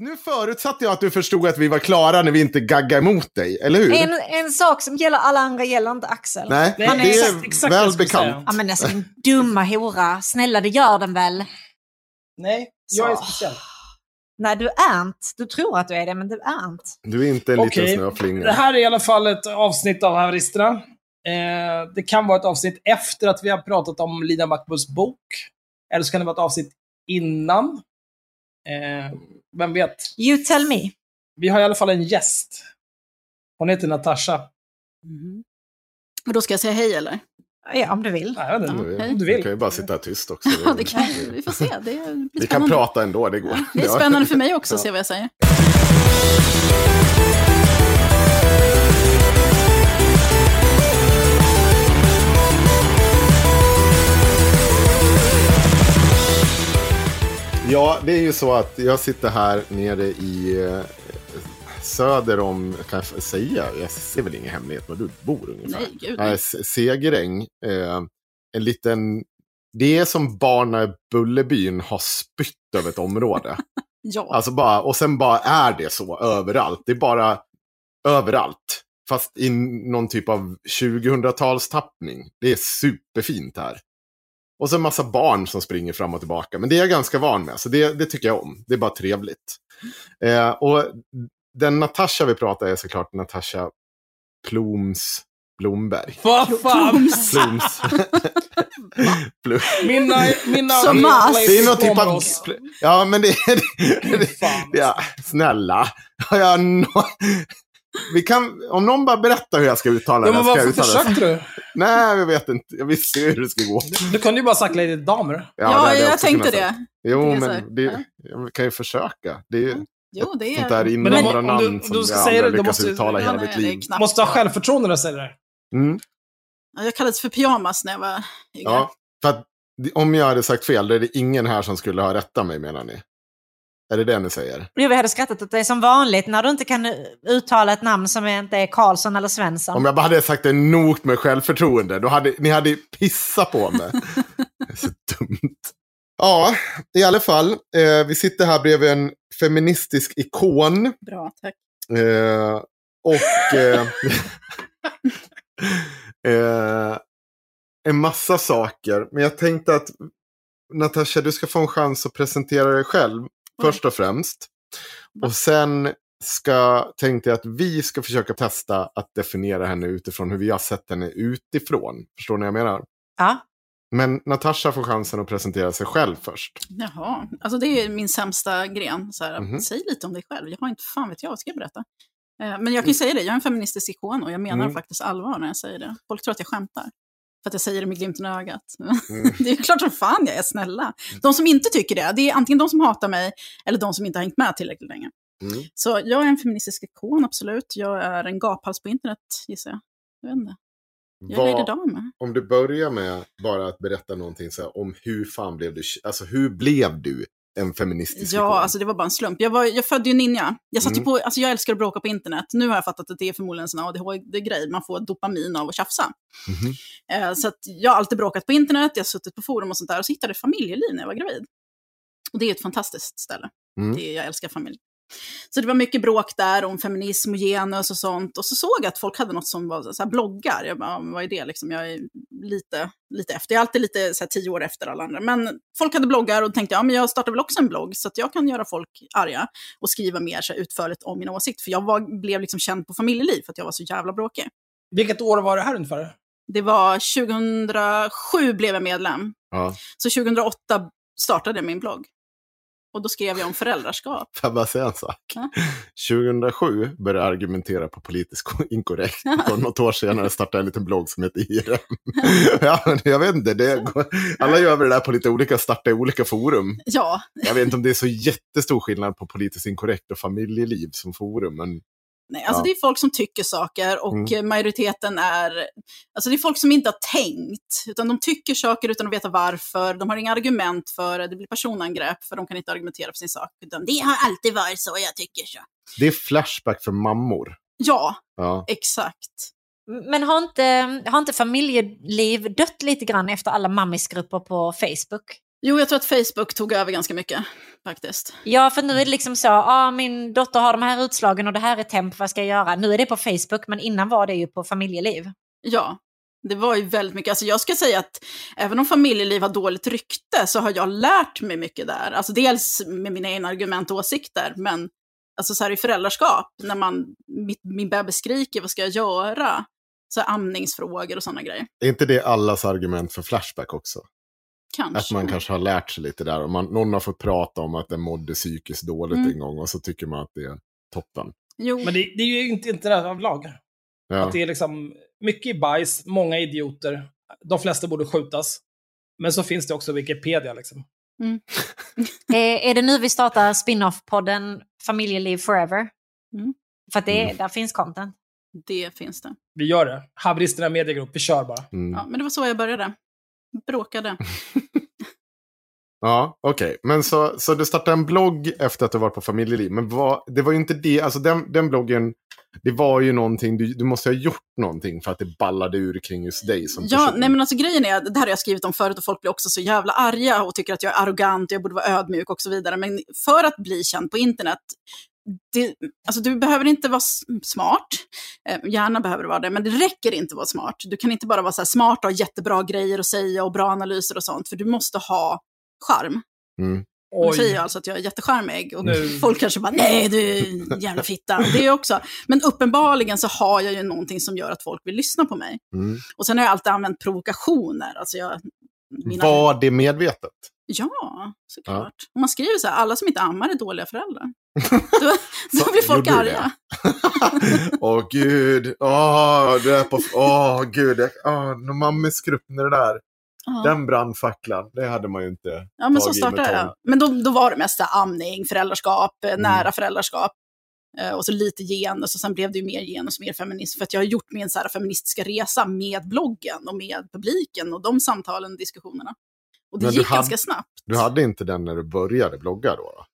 Nu förutsatte jag att du förstod att vi var klara när vi inte gaggade emot dig, eller hur? En, en sak som gäller alla andra gäller inte Axel. Nej, är är det är exakt- exakt väl bekant. Ja men alltså din dumma hora. Snälla det gör den väl? Nej, jag är Så. speciell. Nej du är inte. Du tror att du är det men du är inte. Du är inte en liten snöflinga. det här är i alla fall ett avsnitt av Haveristerna. Eh, det kan vara ett avsnitt efter att vi har pratat om Lina Backbos bok. Eller så kan det vara ett avsnitt innan. Eh, vem vet? You tell me. Vi har i alla fall en gäst. Hon heter Natasha. Och då ska jag säga hej eller? Ja om du vill. Nej. Du, hej. Om du du vill. kan ju bara sitta tyst också. Ja, det kan, vi får se. Det blir Vi kan prata ändå, det går. Det är spännande för mig också att Ja. se vad jag säger. Ja, det är ju så att jag sitter här nere i eh, söder om, kan jag säga, jag ser väl ingen hemlighet var du bor ungefär. Nej, gud. Nej, Segeräng. Eh, en liten, det är som barn när Bullerbyn har spytt över ett område. Ja. Alltså bara, och sen bara är det så överallt. Det är bara överallt. Fast i någon typ av 2000-talstappning. Det är superfint här. Och så en massa barn som springer fram och tillbaka. Men det är jag ganska van med, så det, det tycker jag om. Det är bara trevligt. Eh, och den Natasha vi pratar är såklart Natasha Ploms Blomberg. Vad fan! Ploms. Plum. Mina, mina Som. Det är någon typ av... Ja, men det är... Det, Fan. ja, snälla. Har jag nå... Vi kan... Om någon bara berättar hur jag ska uttala Ja, det. men Ska jag varför uttala det. försökte du? Nej, jag vet inte. Jag visste ju hur det skulle gå. Du kunde ju bara sagt Lady Damer. Ja, det hade jag också tänkte det. Jo, Det men det, ja. jag kan ju försöka. Det är ju Jo, det sånt där är... Om- om invandrarnamn du- som du ska jag säga aldrig det, lyckas måste- uttala Ja, hela nej, mitt liv. knappt. Måste ha självförtroende när jag säger det. Mm. Ja, Jag kallades för pyjamas när jag var yngre. Ja, för att om jag hade sagt fel, då är det ingen här som skulle ha rättat mig, menar ni? Är det det ni säger? Jo, vi hade skrattat åt dig som vanligt när du inte kan uttala ett namn som inte är Karlsson eller Svensson. Om jag bara hade sagt det nog med självförtroende, då hade ni hade pissat på mig. det är så dumt. Ja, i alla fall. Eh, vi sitter här bredvid en feministisk ikon. Bra, tack. Eh, och eh, eh, en massa saker. Men jag tänkte att Natasha, du ska få en chans att presentera dig själv först och främst. Och sen ska, tänkte jag att vi ska försöka testa att definiera henne utifrån hur vi har sett henne utifrån. Förstår ni vad jag menar? Ja. Men Natasha får chansen att presentera sig själv först. Jaha, alltså det är min sämsta gren. Så här, Mhm. Säg lite om dig själv. Jag har inte fan vet jag, vad ska jag berätta? Eh, Men jag kan ju säga det, jag är en feministisk ikon och jag menar Mm. faktiskt allvar när jag säger det. Folk tror att jag skämtar. För att jag säger det med glimten i ögat. Mm. det är klart som fan jag är snälla. De som inte tycker det, det är antingen de som hatar mig eller de som inte har hängt med tillräckligt länge. Mm. Så jag är en feministisk ikon, absolut. Jag är en gaphals på internet, gissar jag. Jag vet inte. Jag Vad- är Dam. Om du börjar med bara att berätta någonting så här, om hur fan blev du, alltså hur blev du en feministisk ikon? Ja, alltså det var bara en slump. Jag, var, jag födde ju ninja. Jag, satt Mm. på, alltså jag älskar att bråka på internet. Nu har jag fattat att det är förmodligen en sån ADHD-grej. Man får dopamin av att tjafsa. Mhm. Eh, så jag har alltid bråkat på internet, jag har suttit på forum och sånt där. Och så hittade jag familjeliv när jag var gravid. Och det är ett fantastiskt ställe. Mm. Det, jag älskar familj. Så det var mycket bråk där om feminism och genus och sånt. Och så såg jag att folk hade något som var så här bloggar. Jag bara, "Ja, men vad är det liksom? Jag är lite, lite efter. Jag är alltid lite så här, tio år efter alla andra. Men folk hade bloggar och tänkte, ja men jag startar väl också en blogg så att jag kan göra folk arga och skriva mer så här, utförligt om mina åsikter. För jag var, blev liksom känd på familjeliv för att jag var så jävla bråkig. Vilket år var det här ungefär? Det var 2007 blev jag medlem. Ja. Så 2008 startade jag min blogg. Och då skrev jag om föräldraskap. Får jag bara säga en sak? Ja. 2007 började jag argumentera på politiskt inkorrekt. Och något år senare startade jag en liten blogg som heter IRM. ja, jag vet inte, det alla gör väl det där på lite olika, starta i olika forum. Ja, Jag vet inte om det är så jättestor skillnad på politiskt inkorrekt och familjeliv som forum. Men Nej, alltså Ja. det är folk som tycker saker och Mm. eh, majoriteten är, alltså det är folk som inte har tänkt, utan de tycker saker utan att veta varför, de har inga argument för det, det blir personangrepp för de kan inte argumentera för sin sak, utan det har alltid varit så, jag tycker så. det är flashback för mammor. Ja, Ja. exakt. Men har inte, har inte familjeliv dött lite grann efter alla mammisgrupper på Facebook? Jo, jag tror att Facebook tog över ganska mycket, faktiskt. Ja, för nu är det liksom så, ah, min dotter har de här utslagen och det här är temp, vad ska jag göra? Nu är det på Facebook, men innan var det ju på familjeliv. Ja, det var ju väldigt mycket. Alltså jag ska säga att även om familjeliv har dåligt rykte så har jag lärt mig mycket där. Alltså dels med mina egna argument och åsikter, men alltså så här i föräldraskap, när man, mitt, min bebis skriker, vad ska jag göra? Så amningsfrågor och sådana grejer. Är inte det allas argument för Flashback också? Kanske. Att man kanske har lärt sig lite där. Och man, någon har fått prata om att den mådde psykiskt dåligt Mm. en gång och så tycker man att det är toppen. Jo, Men det, det är ju inte, inte det här överlag. Ja. Att det är liksom mycket bajs, många idioter. De flesta borde skjutas. Men så finns det också Wikipedia liksom. är, är det nu vi startar spin-off-podden Familjeliv Forever? Mm. För att det, Mm. där finns content. det finns det. Vi gör det. Haveristerna mediegrupp, vi kör bara. Mm. Ja, men det var så jag började. Bråkade. Ja, okej. Men så, så du startade en blogg efter att du var på familjeliv. Men vad, det var ju inte det, alltså den, den bloggen, det var ju någonting, du, du måste ha gjort någonting för att det ballade ur kring just dig som Ja, person. nej men alltså grejen är, det här har jag skrivit om förut och folk blir också så jävla arga och tycker att jag är arrogant och jag borde vara ödmjuk och så vidare. Men för att bli känd på internet, det, alltså du behöver inte vara smart, eh, gärna behöver du vara det, men det räcker inte att vara smart. Du kan inte bara vara så här smart och ha jättebra grejer att säga och bra analyser och sånt, för du måste ha charm. Mm. Nu säger jag alltså att jag är jättecharmig och Nu. folk kanske bara nej du är jävla fitta. Det är också. Men uppenbarligen så har jag ju någonting som gör att folk vill lyssna på mig. Mm. Och sen har jag alltid använt provokationer. Alltså jag, mina... Var det medvetet? Ja, såklart. Om man skriver så här, alla som inte ammar är dåliga föräldrar. Då, Så, då blir folk arga. Åh gud, åh, det är på, åh gud, åh, någon mammis grupp med det där. Ja. Den brandfacklan, det hade man ju inte Ja, men så startade jag. Men då, då var det mest amning, föräldraskap, eh, Mm. nära föräldraskap. Eh, Och så lite genus och sen blev det ju mer genus, mer feminism. För att jag har gjort min så här feministiska resa med bloggen och med publiken och de samtalen och diskussionerna. Och det Men gick hade- ganska snabbt. Du hade inte den när du började blogga då? då?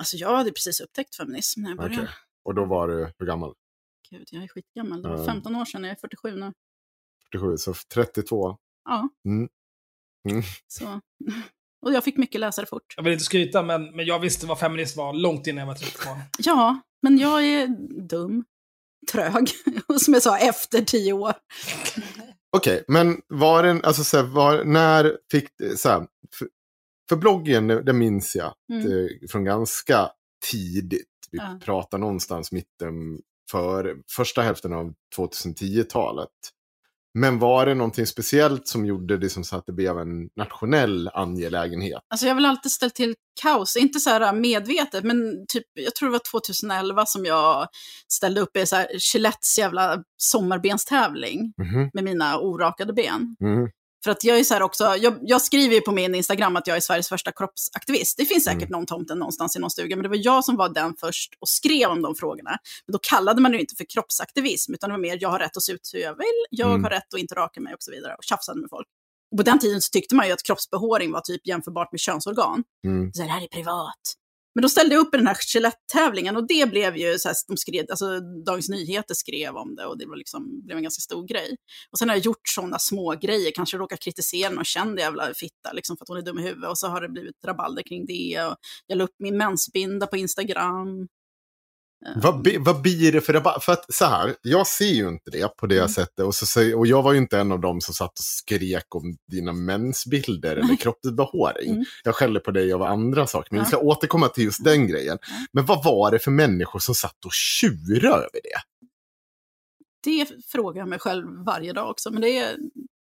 Alltså jag hade precis upptäckt feminism när jag började. Okej. Och då var du, hur gammal? Gud, jag är skitgammal. Det var Ja. 15 år sedan, jag är 47 nu. 47, så 32. Ja. Mm. Mm. Så. Och jag fick mycket läsare fort. Jag vill inte skryta, men, men jag visste vad feminist var långt innan jag var 32. Ja, men jag är dum, trög och som jag sa, efter tio år. Okej, men var den, alltså så här, var, när fick, så här, för, bloggen, det, minns jag, Mm. det, från ganska tidigt. Vi Ja. pratar någonstans mitten för första hälften av 2010-talet. Men var det någonting speciellt som gjorde det som så att det blev en nationell angelägenhet? Alltså jag har väl alltid ställt till kaos, inte så här medvetet, men typ, jag tror det var 2011 som jag ställde upp i så här Gillettes jävla sommarbenstävling Mhm, med mina orakade ben. mhm. För att jag är så här också, jag, jag skriver ju på min Instagram att jag är Sveriges första kroppsaktivist. Det finns säkert Mm. någon tomten någonstans i någon stuga, men det var jag som var den först och skrev om de frågorna. Men då kallade man det inte för kroppsaktivism, utan det var mer jag har rätt att se ut hur jag vill, jag Mm. har rätt att inte raka mig och så vidare, och tjafsade med folk. Och på den tiden så tyckte man ju att kroppsbehåring var typ jämförbart med könsorgan. Mm. Så här, det här är privat. Men då ställde jag upp i den här Gillette-tävlingen och det blev ju så här, de skrev, alltså Dagens Nyheter skrev om det och det var liksom, blev en ganska stor grej. Och sen har jag gjort sådana små grejer, kanske råkat kritisera någon känd jävla fitta liksom för att hon är dum i huvudet och så har det blivit rabalder kring det. Och jag la upp min mensbinda på Instagram. Vad, bi- vad blir det för rabatt? För att så här, jag ser ju inte det på det Mm. sättet. Och, så, och jag var ju inte en av dem som satt och skrek om dina mensbilder eller kroppsbehåring. Mm. Jag skäller på dig av andra saker. Men vi Ja. ska återkomma till just den grejen. Ja. Men vad var det för människor som satt och tjurade över det? Det frågar jag mig själv varje dag också. Men det är,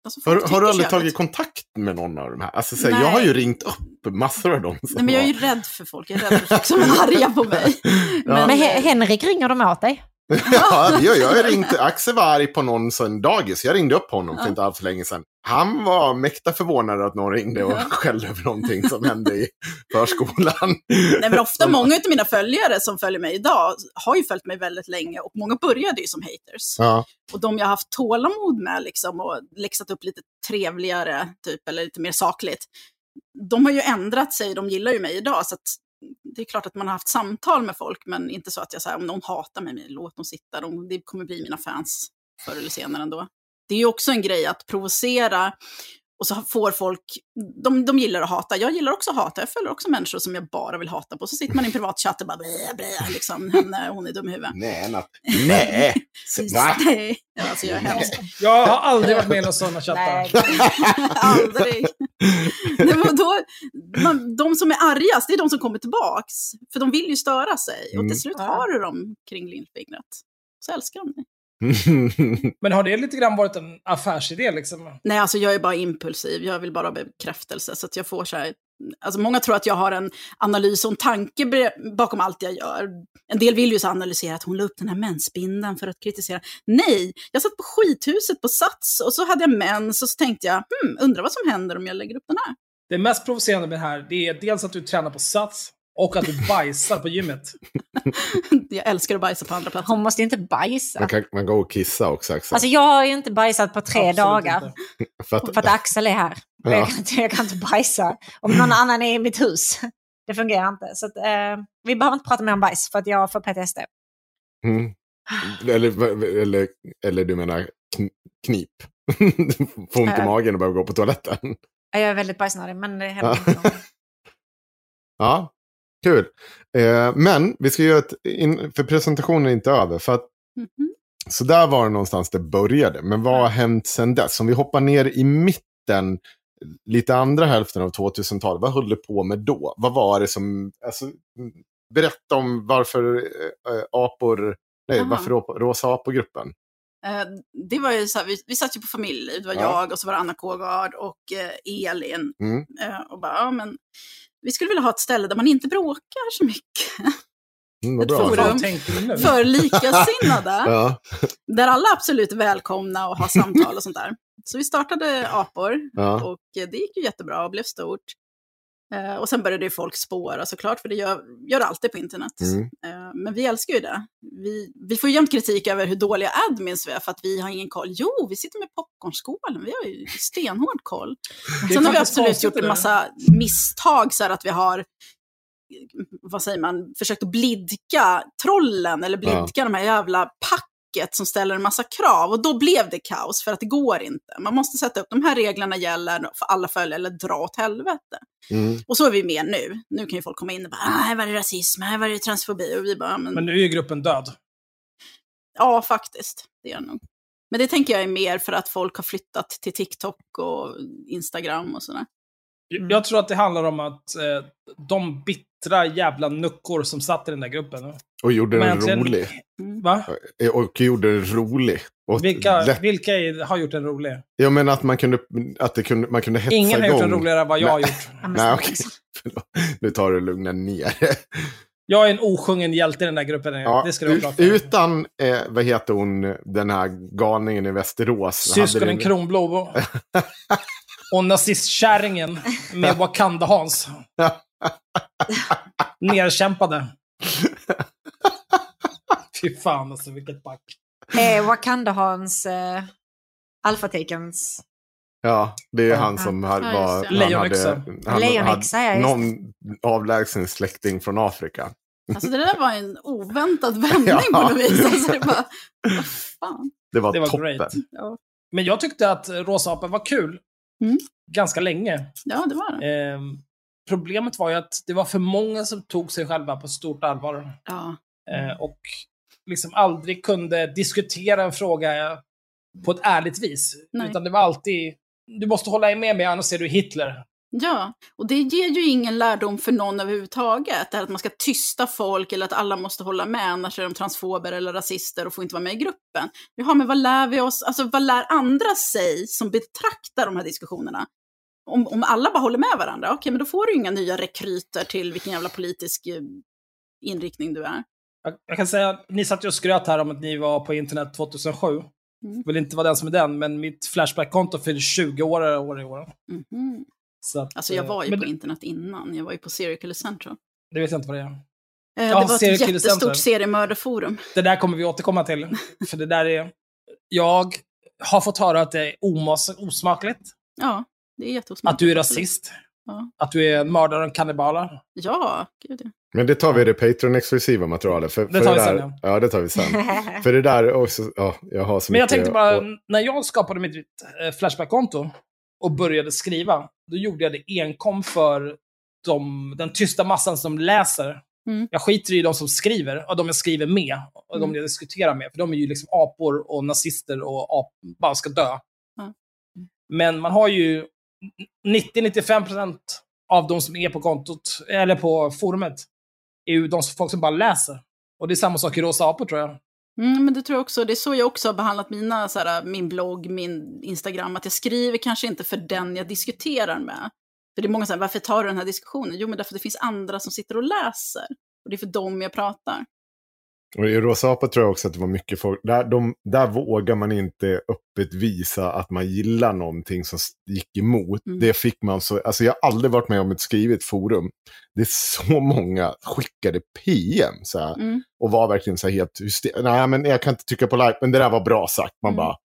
alltså, Har, har du aldrig tagit kontakt med någon av de här? Alltså, så här, Nej. jag har ju ringt upp massor av dem. Nej, men jag är ju rädd för folk. Jag är rädd för folk som är arga på mig. Ja. Men He- Henrik ringer de åt dig? Ja, jag, jag ringt, Axel var arg på någon sån dagis. Jag ringde upp honom för Ja. inte alls länge sedan. Han var mäkta förvånad att någon ringde och Ja. skällde över någonting som hände i förskolan. Nej, men ofta många av mina följare som följer mig idag har ju följt mig väldigt länge och många började ju som haters. Ja, Och de jag har haft tålamod med liksom och läxat upp lite trevligare, typ, eller lite mer sakligt, de har ju ändrat sig, de gillar ju mig idag. Så det är klart att man har haft samtal med folk, men inte så att jag säger om någon hatar mig, låt dem sitta, de, det kommer bli mina fans förr eller senare ändå. Det är ju också en grej att provocera och så får folk, de, de gillar att hata. Jag gillar också att hata, jag följer också människor som jag bara vill hata på. Så sitter man i en privat chatt och bara blä, blä, liksom, henne, hon är dum i huvudet. nej, natt. nej. Va? Nej, alltså jag. Jag har aldrig varit med i några sådana chattar. Aldrig. Nej, då, man, de som är argast, det är de som kommer tillbaks. För de vill ju störa sig. Och Mm. till slut har du dem kring lillfingret. Så älskar de dig. Men har det lite grann varit en affärsidé liksom? Nej, alltså jag är bara impulsiv. Jag vill bara ha bekräftelse. Så att jag får så här... Alltså många tror att jag har en analys och en tanke bakom allt jag gör. En del vill ju så analysera att hon la upp den här mensbindan för att kritisera. Nej, jag satt på skithuset på Sats och så hade jag mens och så tänkte jag, hmm, undrar vad som händer om jag lägger upp den här. Det mest provocerande med det här, det är dels att du tränar på Sats och att du bajsar på gymmet. Jag älskar att bajsa på andra platser. Hon måste ju inte bajsa. Man kan man gå och kissa också, Axel. Alltså jag har ju inte bajsat på tre Absolut dagar. för att, För att Axel är här. Ja. Jag, kan inte, jag kan inte bajsa om någon annan är i mitt hus. Det fungerar inte. Så att, eh, vi behöver inte prata mer om bajs för att jag får PTSD. mm. eller, eller, eller du menar kn- knip. Får ont i Äh. magen och behöver gå på toaletten. Jag är väldigt bajsnödig, men det händer inte. Ja, kul. Eh, men vi ska göra ett, in, för presentationen är inte över. För att, Mhm. så där var det någonstans det började. Men vad har hänt sedan dess? Om vi hoppar ner i mitten, lite andra hälften av 2000-talet, vad höll du på med då? Vad var det som, alltså, mm, berätta om varför eh, apor, nej, Aha. varför ro- Rosa apor-gruppen? Eh, det var ju så här, vi, vi satt ju på familjeliv, det var Ja. jag och så var det Anna Kågard och Elin. Mm. Och bara, ja men vi skulle vilja ha ett ställe där man inte bråkar så mycket. Mm, Ett bra. forum. För likasinnade. Ja, Där alla absolut är välkomna och har samtal och sånt där. Så vi startade apor ja. och det gick ju jättebra och blev stort. Eh, och sen började ju folk spåra såklart, för det gör, gör det alltid på internet. Mm. Eh, men vi älskar ju det. Vi, vi får ju jämt kritik över hur dåliga admins vi är för att vi har ingen koll. Jo, vi sitter med popcornskålen, vi har ju stenhård koll. Sen har vi absolut gjort en massa misstag så här att vi har vad säger man, försökt att blidka trollen eller blidka de här jävla packet som ställer en massa krav. Och då blev det kaos för att det går inte. Man måste sätta upp, de här reglerna gäller för alla följare eller dra åt helvete. Mm. Och så är vi med nu. Nu kan ju folk komma in och bara, ah, här var det rasism, här var det transfobi. Och vi bara, men, Men nu är ju gruppen död. ja faktiskt, det är nog. Men det tänker jag är mer för att folk har flyttat till TikTok och Instagram och sådär. Mm. Jag tror att det handlar om att eh, de bittra jävla nuckor som satt i den där gruppen. Och gjorde den egentligen- rolig. Va? Eh, Och gjorde den rolig. Och Vilka, lätt- vilka är, har gjort den rolig? Jag menar att man kunde, att det kunde, man kunde hetsa Ingen har igång. gjort den roligare än vad jag har gjort. Nej, okej. Nu tar du lugna ner. Jag är en osjungen hjälte i den där gruppen. Ja, det ska du ha utan, eh, vad heter hon, den här galningen i Västerås. Syskonen Kronblom. Och nazistkärringen med Wakanda-Hans. Nerkämpade. Fy fan alltså, vilket back. Eh, Wakanda Hans, eh, Alfatakens. Ja, det är Ja. han som Ja, hade, var, ja, hade just någon avlägsen släkting från Afrika. Alltså det där var en oväntad vändning Ja. på något vis. Alltså, det bara, vad fan. Det var, Det var toppen. great. Ja. Men jag tyckte att Rosa Apen var kul. Mm. Ganska länge. ja, det var det. Ehm, problemet var ju att det var för många som tog sig själva på stort allvar. Ja. Eh, och liksom aldrig kunde diskutera en fråga på ett ärligt vis. Nej. Utan det var alltid, du måste hålla med mig annars är du Hitler. Ja, och det ger ju ingen lärdom för någon överhuvudtaget. Det här att man ska tysta folk eller att alla måste hålla med, annars är de transfober eller rasister och får inte vara med i gruppen. Vi har med vad lär vi oss, alltså vad lär andra sig som betraktar de här diskussionerna? Om, om alla bara håller med varandra, okej, men då får du inga nya rekryter till vilken jävla politisk eh, inriktning du är. Jag, jag kan säga, ni satt ju och skröt här om att ni var på internet 2007. Mm. Vill inte vara den som är den, men mitt Flashback-konto fyller 20 år, i år. Mhm. Så att, Alltså jag eh, var ju på det, internet innan, jag var ju på Serial Killer Central. det vet jag inte vad det är. Eh, Ja, det var ett jättestort Central. seriemördarforum. Det där kommer vi återkomma till. För det där är... Jag har fått höra att det är omas, osmakligt. Ja, det är jätteosmakligt. Att du är rasist. Ja. Att du är en mördare och en kannibal. Ja, gud ja. Men det tar vi i det Patreon-exklusiva materialet. För, Det för tar vi där, sen, ja. ja. det tar vi sen. för det där också, ja, jag har så Men jag mycket... tänkte bara, och- när jag skapade mitt eh, Flashback-konto och började skriva, då gjorde jag det enkom för de, den tysta massan som läser. Mm. Jag skiter i de som skriver, och de jag skriver med, och de Mm. jag diskuterar med. För de är ju liksom apor och nazister och ap bara ska dö. Ja. Men man har ju 90-95% av de som är på kontot, eller på forumet, är ju de folk som bara läser. Och det är samma sak i Rosa apor tror jag. Mm, men det tror jag också. Det är så jag också har behandlat mina, så här, min blogg, min Instagram. Att jag skriver kanske inte för den jag diskuterar med. För det är många som säger, varför tar du den här diskussionen? Jo, men därför att det finns andra som sitter och läser. Och det är för dem jag pratar. Och i Rosa Apa tror jag också att det var mycket folk. Där, de, där vågar man inte öppet visa att man gillar någonting som gick emot. Mm. Det fick man så. Alltså jag har aldrig varit med om ett skrivet forum. Det är så många skickade PM så här, Mm. och var verkligen så här helt. Nej, men jag kan inte tycka på like, men det där var bra sagt. Man Mm. bara,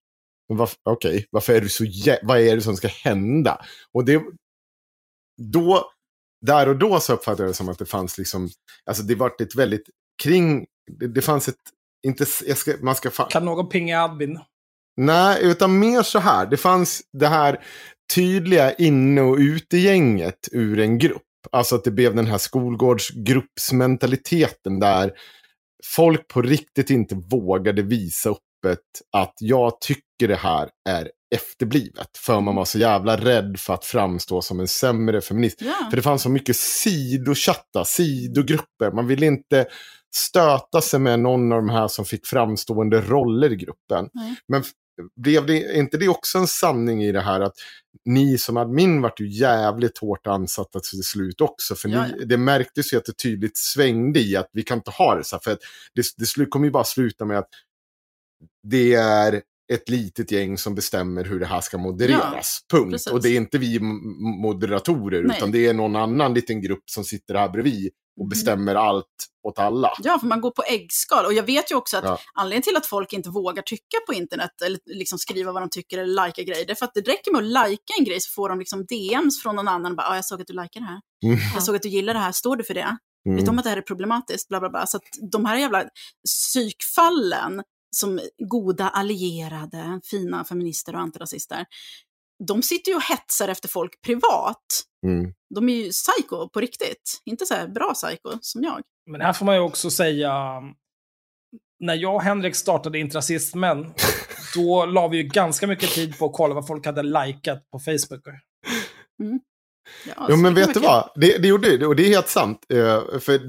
men varf- okej, varför är du så vad är det som ska hända? Och det, då, där och då så uppfattade jag det som att det fanns liksom, alltså det var ett väldigt, kring, det, det fanns ett, inte, ska, man ska fa- Kan någon pinga admin? Nej, utan mer så här. Det fanns det här tydliga inne och utegänget ur en grupp. Alltså att det blev den här skolgårdsgruppsmentaliteten där folk på riktigt inte vågade visa öppet att jag tycker det här är efterblivet. För man var så jävla rädd för att framstå som en sämre feminist. Ja. För det fanns så mycket sidochatta, sidogrupper. Man ville inte stöta sig med någon av de här som fick framstående roller i gruppen. Nej. Men blev det är inte det också en sanning i det här att ni som admin vart ju jävligt hårt ansatta till slut också. För Ja, ni, ja. det märktes ju att det tydligt svängde i att vi kan inte ha det så här. För det, det kommer ju bara sluta med att det är ett litet gäng som bestämmer hur det här ska modereras. punkt. precis. Och det är inte vi moderatorer, Nej. utan det är någon annan liten grupp som sitter här bredvid och Mhm. bestämmer allt åt alla. Ja, för man går på äggskal. Och jag vet ju också att Ja. anledningen till att folk inte vågar tycka på internet eller liksom skriva vad de tycker eller likea grejer, det är för att det räcker med att likea en grej så får de liksom DMs från någon annan. Bara, ah, jag såg att du likar det här. Mm. Jag såg att du gillar det här. Står du för det? Vet du Mm. om att det här är problematiskt? Bla, bla, bla. Så att de här jävla psykfallen som goda allierade, fina feminister och antirasister, de sitter ju och hetsar efter folk privat. Mm. De är ju psycho på riktigt. Inte så här bra psycho som jag. Men här får man ju också säga, när jag och Henrik startade Intrasismen, då la vi ju ganska mycket tid på att kolla vad folk hade likat på Facebook. Ja, Jo, men vet du vad? Det, det gjorde det, och det är helt sant. Eh, för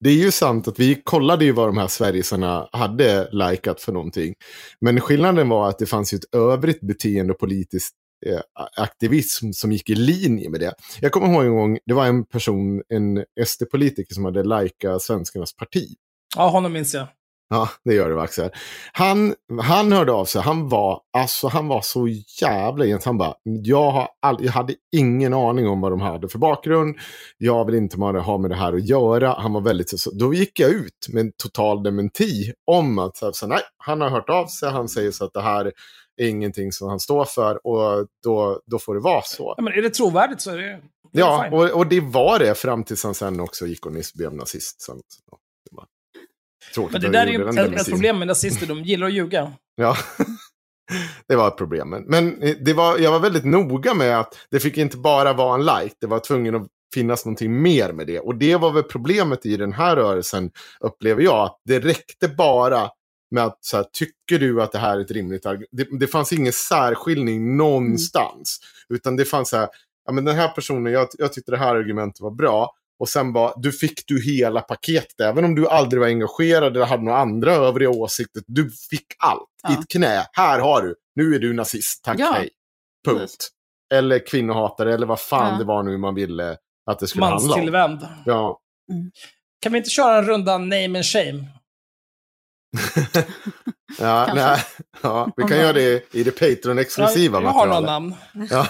det är ju sant att vi kollade ju vad de här Sverigesarna hade likat för någonting. Men skillnaden var att det fanns ju ett övrigt beteende och politiskt aktivism som gick i linje med det. Jag kommer ihåg en gång, det var en person, en SD-politiker som hade likat Svenskarnas parti. Ja, honom minns jag. Ja, det gör du Axel. Han, han hörde av sig, han var, alltså, han var så jävla ens. Han bara, jag, har all, jag hade ingen aning om vad de hade för bakgrund. Jag vill inte ha med det här att göra. Han var väldigt så, då gick jag ut med en total dementi om att så, så, nej, han har hört av sig, han säger så att det här är ingenting som han står för och då, då får det vara så. Ja, men är det trovärdigt så är det... det är Ja, och, och det var det fram tills han sen också gick och nyss blev nazist. Sen, så, det var tråkigt Men det där är ju ett, ett problem med nazister, de gillar att ljuga. Ja, det var ett problem. Men- Men eh, det var, jag var väldigt noga med att det fick inte bara vara en like. Det var tvungen att finnas någonting mer med det. Och det var väl problemet i den här rörelsen, upplever jag. Att det räckte bara med att så här, tycker du att det här är ett rimligt argument? Det, fanns ingen särskiljning någonstans. Utan det fanns så här, ja men den här personen, jag, jag tyckte det här argumentet var bra. Och sen bara, du fick du hela paketet. Även om du aldrig var engagerad eller hade några andra övriga åsikter. Du fick allt i Ja. ett knä. Här har du. Nu är du nazist. Tack, Ja. hej. Punkt. Precis. Eller kvinnohatare eller vad fan Ja. det var nu man ville att det skulle handla om. Manstillvänd. Ja. Kan vi inte köra en runda name and shame? Ja, nej, ja, vi kan göra det i det Patreon-exklusiva jag, jag har några materialet. namn. Ja.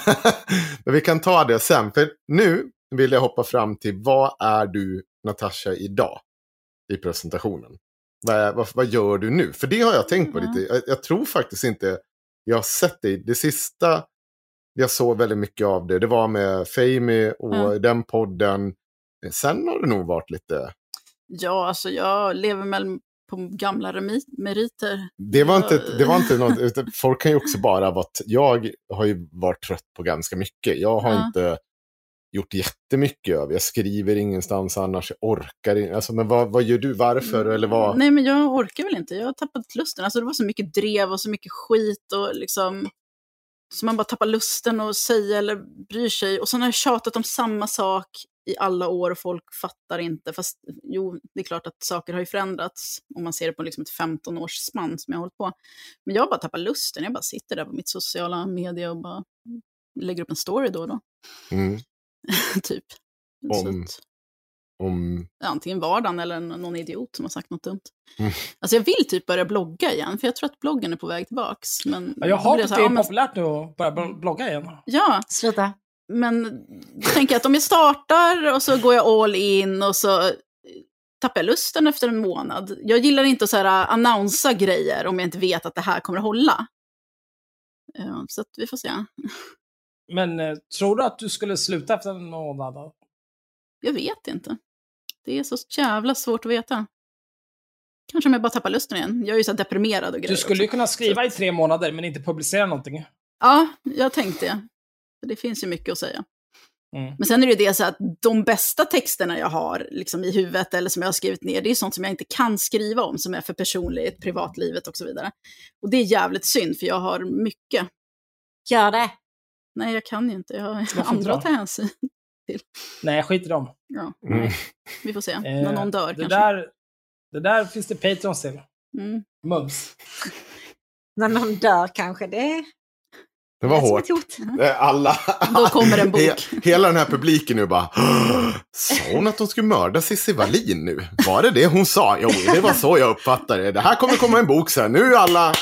Men vi kan ta det sen. För nu vill jag hoppa fram till vad är du, Natasha, idag? I presentationen. Vad, vad, vad gör du nu? För det har jag tänkt på Mm. lite. Jag, jag tror faktiskt inte jag har sett dig. Det sista jag såg väldigt mycket av det, det var med Famy och Mm. den podden. Sen har det nog varit lite... Ja, alltså jag lever väl på gamla meriter. Det var inte, det var inte något, utan folk kan ju också bara vara, jag har ju varit trött på ganska mycket. Jag har Ja. inte gjort jättemycket över, jag skriver ingenstans annars, jag orkar inte. Alltså, men vad, vad gör du, varför eller vad? Nej, men jag orkar väl inte. Jag har tappat lusten. Alltså det var så mycket drev och så mycket skit och liksom... Så man bara tappar lusten att säga eller bryr sig. Och sen har jag tjatat om samma sak i alla år och folk fattar inte. Fast jo, det är klart att saker har ju förändrats om man ser det på liksom ett 15-års spann som jag har hållit på. Men jag har bara tappat lusten. Jag bara sitter där på mitt sociala media och bara lägger upp en story då och då. Mm, typ. Om- om, antingen vardagen eller en- någon idiot som har sagt något dumt. Mm. Alltså jag vill typ börja blogga igen, för jag tror att bloggen är på väg tillbaks. Men Ja, jag har att det är populärt nu att börja bl- blogga igen. Ja, Sluta. Men då tänker jag att om jag startar och så går jag all in och så eh, tappar jag lusten efter en månad. Jag gillar inte att så här, uh, annonsa grejer om jag inte vet att det här kommer att hålla. Ja, så att vi får se. Men eh, tror du att du skulle sluta efter en månad? Då? Jag vet inte. Det är så jävla svårt att veta. Kanske om jag bara tappar lusten igen. Jag är ju så deprimerad och grejer. Du skulle ju också. kunna skriva i tre månader men inte publicera någonting. Ja, jag tänkte det. Finns ju mycket att säga. Mm. Men sen är det ju det så att de bästa texterna jag har liksom i huvudet eller som jag har skrivit ner, det är sånt som jag inte kan skriva om, som är för personligt, privatlivet och så vidare. Och det är jävligt synd, för jag har mycket. Gör det. Nej, jag kan ju inte. Jag har andra att ta hänsyn. Nej, skit i dem. Ja, mm. Vi får se. Eh, När någon dör det kanske. där, det där finns det Patrons till. Mm. Mums. När någon dör kanske. Det det var hårt. Alla, Då kommer en bok. He- hela den här publiken nu bara, sa hon att hon skulle mörda Cissi Wallin nu? Var det det hon sa? Jo, det var så jag uppfattade det. Det här kommer komma en bok sen. Nu alla...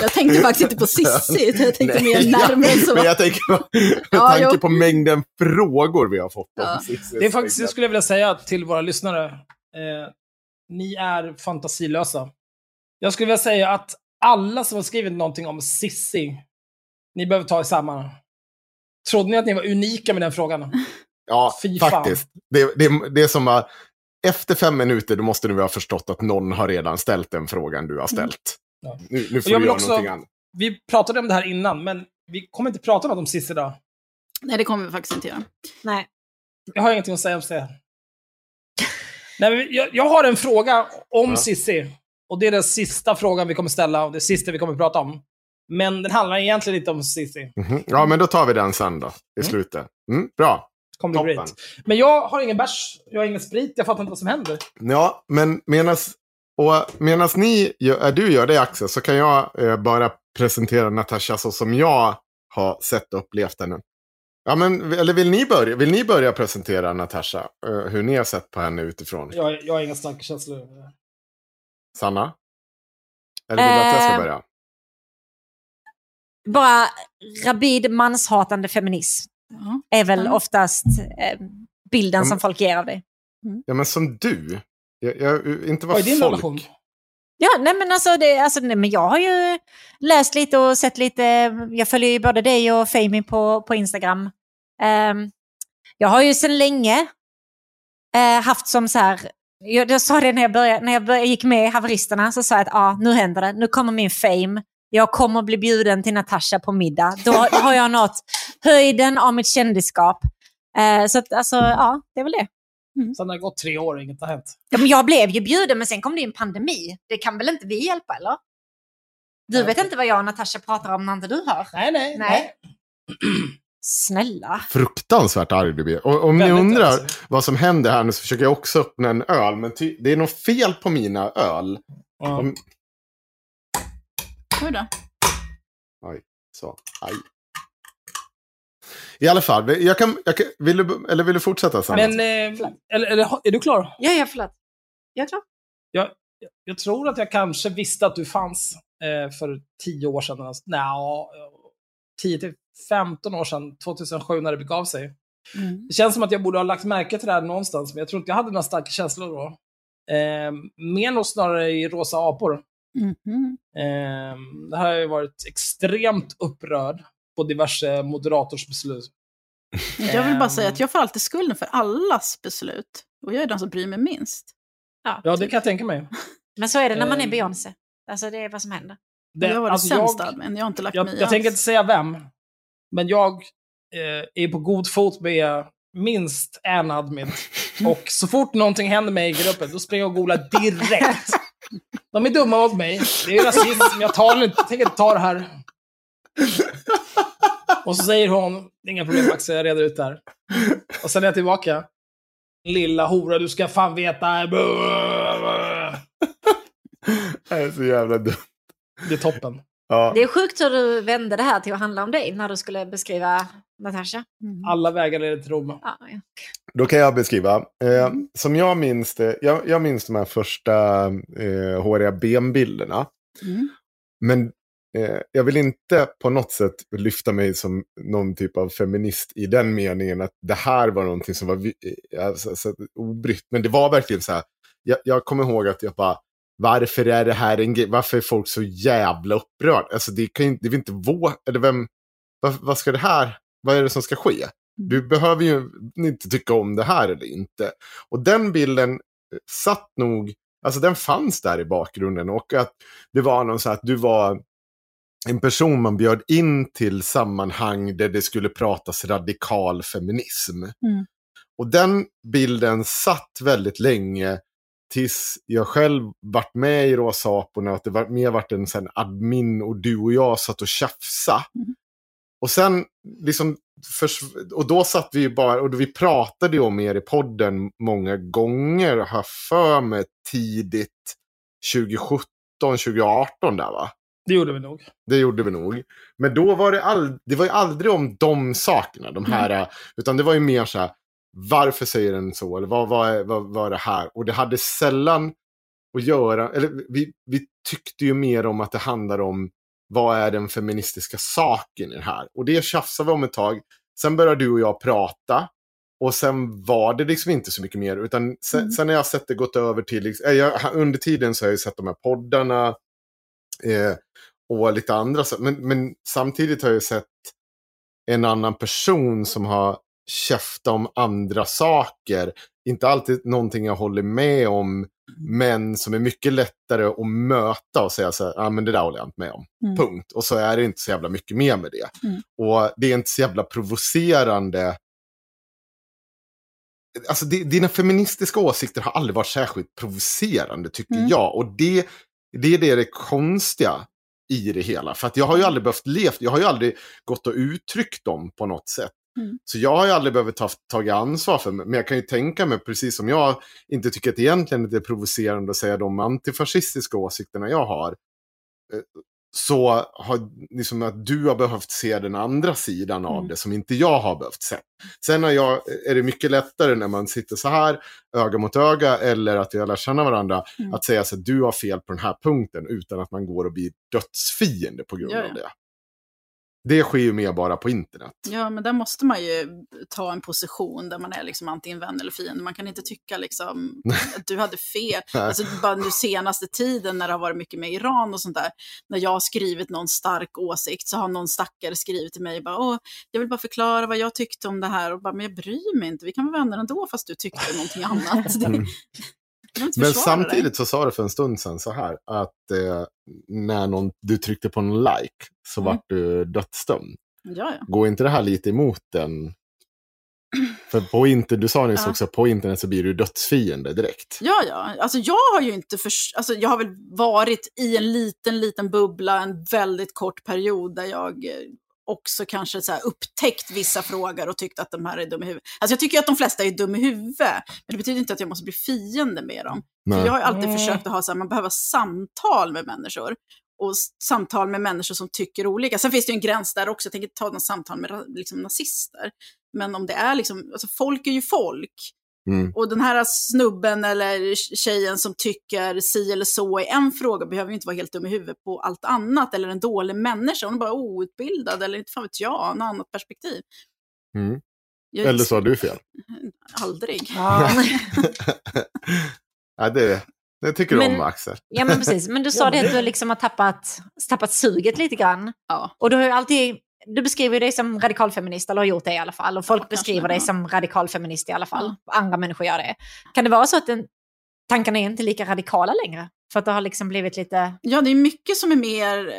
Jag tänkte faktiskt inte på Sissi, utan jag tänkte mer närmare så. Men jag tänker på, med Ja, tanke jo. på mängden frågor vi har fått om Ja. Cissi. Det är faktiskt, det skulle jag vilja säga till våra lyssnare. Eh, ni är fantasilösa. Jag skulle vilja säga att alla som har skrivit någonting om Sissi, ni behöver ta er samman. Trodde ni att ni var unika med den frågan? Ja, Fy faktiskt. Det, det, det är som att efter fem minuter då måste du ha förstått att någon har redan ställt den frågan du har ställt. Ja. Nu, nu får jag du göra också- någonting annat. Vi pratade om det här innan, men vi kommer inte prata något om Sissi idag. Nej, det kommer vi faktiskt inte göra. Nej. Jag har ingenting att säga om det. Nej, men jag, jag har en fråga om Ja. Sissi. Och det är den sista frågan vi kommer ställa och det sista vi kommer prata om. Men den handlar egentligen inte om Sissi. Mhm. Ja, men då tar vi den sen då, i Mm. slutet. Mm, bra. Kommer Toppen. great. Men jag har ingen bärs, jag har ingen sprit, jag fattar inte vad som händer. Ja, men medans, och medans ni, gör- äh, du gör det Axel, så kan jag eh, bara presentera Natasha så som jag har sett och upplevt henne. Ja, men, eller vill ni börja, vill ni börja presentera Natasha? eh, hur ni har sett på henne utifrån? Jag, jag har inga starka känslor. Sanna? Eller vill du att jag ska Eh, börja? Bara rabid manshatande feminism Ja. är väl Ja. oftast eh, bilden Ja, som folk ger av dig. Ja, men som du. Jag, jag, inte vad Vad är din folk... relation? Ja, nej men alltså, det, alltså nej, men jag har ju läst lite och sett lite. Jag följer ju både dig och Fami på, på Instagram. Ehm, jag har ju sedan länge eh, haft som så här, jag, jag sa det när jag, började, när jag började, gick med i haveristerna, så sa jag att ah, nu händer det, nu kommer min fame. Jag kommer bli bjuden till Natasha på middag. Då har jag nått höjden av mitt kändisskap. Eh, så att, alltså, ja, det är väl det. Sen har det gått tre år och inget har hänt. Ja, men jag blev ju bjuden, men sen kom det ju en pandemi. Det kan väl inte vi hjälpa, eller? Du Nej, vet inte vad jag och Natasha pratar om när inte du hör. Nej, nej. Nej. Snälla. Fruktansvärt arg du blir. Och om ni Väldigt undrar alltså. vad som händer här nu så försöker jag också öppna en öl. Men ty- det är något fel på mina öl. Ja. Om- Oj då. Så, aj. I alla fall, jag kan, jag kan, vill, du, eller vill du fortsätta Sanna? Men, eh, eller, eller, är du klar? Ja, ja, förlåt. Jag är klar. Jag, jag tror att jag kanske visste att du fanns eh, för tio år sedan. Alltså, Nej, 10 till 15 år sedan, 2007 när det begav sig. Mm. Det känns som att jag borde ha lagt märke till det här någonstans, men jag tror inte jag hade några starka känslor då. Eh, mer nog snarare i Rosa apor. Mhm. Eh, det här har jag varit extremt upprörd på diverse moderators beslut. Jag vill bara säga Ehm. att jag får alltid skulden för allas beslut. Och jag är den som bryr mig minst. Ja, det kan jag tänka mig. Men så är det när man är Ehm. Beyoncé. Alltså det är vad som händer. Det, jag var det alltså, sämsta, men jag har inte lagt jag, mig jag tänker alls. inte säga vem, men jag eh, är på god fot med minst en admin. Och så fort någonting händer mig i gruppen, då springer jag och googlar direkt. De är dumma mot mig. Det är rasism. Jag tar inte, tänker inte ta det här. Och så säger hon, "Det är inga problem Max, jag reder ut det här. Och sen är jag tillbaka. Lilla hora, du ska fan veta. Det är så jävla dumt. Det är toppen. Ja. Det är sjukt hur du vände det här till att handla om dig när du skulle beskriva Natasha. Mm. Alla vägar leder till Rom. Ja, ja. Då kan jag beskriva. Eh, Mm. som jag minns det, jag, jag minns de här första eh, håriga benbilderna. Mm. Men eh, jag vill inte på något sätt lyfta mig som någon typ av feminist i den meningen att det här var någonting som var eh, alltså, så, obrytt. Men det var verkligen så här, jag, jag kommer ihåg att jag bara, varför är det här en grej? Varför är folk så jävla upprörda? Alltså det, kan ju, det är väl inte vår, eller vem, vad, vad ska det här, vad är det som ska ske? Du behöver ju inte tycka om det här eller inte. Och den bilden eh, satt nog, alltså den fanns där i bakgrunden och att det var någon så att du var en person man bjöd in till sammanhang där det skulle pratas radikal feminism. Mm. Och den bilden satt väldigt länge tills jag själv vart med i Rosa Aporna att det var, mer vart en sån admin och du och jag satt och tjafsa. Mm. Och sen, liksom, förs- och då satt vi ju bara, och vi pratade ju om er i podden många gånger, har för mig, tidigt 2017, 2018 där va? Det gjorde vi nog. Det gjorde vi nog. Men då var det, all, det var ju aldrig om de sakerna, de här, utan det var ju mer så här, varför säger den så? Eller vad, vad, är, vad, vad är det här? Och det hade sällan att göra, eller vi, vi tyckte ju mer om att det handlar om vad är den feministiska saken i det här? Och det tjafsade vi om ett tag. Sen började du och jag prata. Och sen var det liksom inte så mycket mer. Utan sen, sen har jag sett det gått över till, liksom, eh, jag, under tiden så har jag ju sett de här poddarna. Eh, och lite andra. Men, men samtidigt har jag ju sett en annan person som har käftat om andra saker. Inte alltid någonting jag håller med om. Men som är mycket lättare att möta och säga så här, ah, men det där håller jag inte med om. Mm. Punkt. Och så är det inte så jävla mycket mer med det. Mm. Och det är inte så jävla provocerande. Alltså di- dina feministiska åsikter har aldrig varit särskilt provocerande tycker Mm. jag. Och det, det är det, det konstiga i det hela. För att jag har ju aldrig behövt levt, jag har ju aldrig gått och uttryckt dem på något sätt. Mm. Så jag har ju aldrig behövt ta tagit ansvar för mig. Men jag kan ju tänka mig, precis som jag inte tycker att egentligen det är provocerande att säga de antifascistiska åsikterna jag har. eh, så har liksom att du har behövt se den andra sidan av Mm. det som inte jag har behövt se. Sen har jag, är det mycket lättare när man sitter så här, öga mot öga, eller att jag lär känna varandra, Mm. att säga så att du har fel på den här punkten utan att man går och blir dödsfiende på grund Ja, ja. av det. Det sker ju mer bara på internet. Ja, men där måste man ju ta en position där man är liksom antingen vän eller fiende. Man kan inte tycka liksom att du hade fel. Alltså bara nu senaste tiden när det har varit mycket med Iran och sånt där. När jag har skrivit någon stark åsikt så har någon stackare skrivit till mig bara, Åh, jag vill bara förklara vad jag tyckte om det här. Och bara, men jag bryr mig inte, vi kan vara vänner ändå fast du tyckte någonting annat. Mm. Men försvara dig. samtidigt så sa du för en stund sedan så här att eh, när någon, du tryckte på en like så Mm. vart du dödsdömd. Ja, ja. Går inte det här lite emot den? För på internet, du sa nyss Ja. också, på internet så blir du dödsfiende direkt. Ja, ja. Alltså jag har ju inte för... Alltså jag har väl varit i en liten, liten bubbla en väldigt kort period där jag eh, också kanske så här upptäckt vissa frågor och tyckt att de här är dumma i huvudet. Alltså jag tycker att de flesta är dumma i huvudet, men det betyder inte att jag måste bli fiende med dem. Jag har alltid Mm. försökt att ha så här, man behöver samtal med människor. Och samtal med människor som tycker olika. Sen finns det ju en gräns där också, jag tänker inte ta något samtal med liksom, nazister. Men om det är liksom, alltså folk är ju folk. Mm. Och den här snubben eller tjejen som tycker si eller så i en fråga behöver ju inte vara helt dum i huvudet på allt annat. Eller en dålig människa, hon är bara outbildad eller inte fan vet jag, en annat perspektiv. Mm. Jag, Eller så har du fel. Aldrig. Ja. ja, det, det tycker du Men- om Axel. ja, men precis. Men du sa Ja, det att du liksom har tappat, tappat suget lite grann. Ja. Och du har ju alltid, du beskriver dig som radikalfeminist, eller har gjort det i alla fall. Och folk Ja, beskriver dig som radikalfeminist i alla fall. Andra människor gör det. Kan det vara så att den, tankarna är inte lika radikala längre? För att det har liksom blivit lite ja, det är mycket som är mer eh,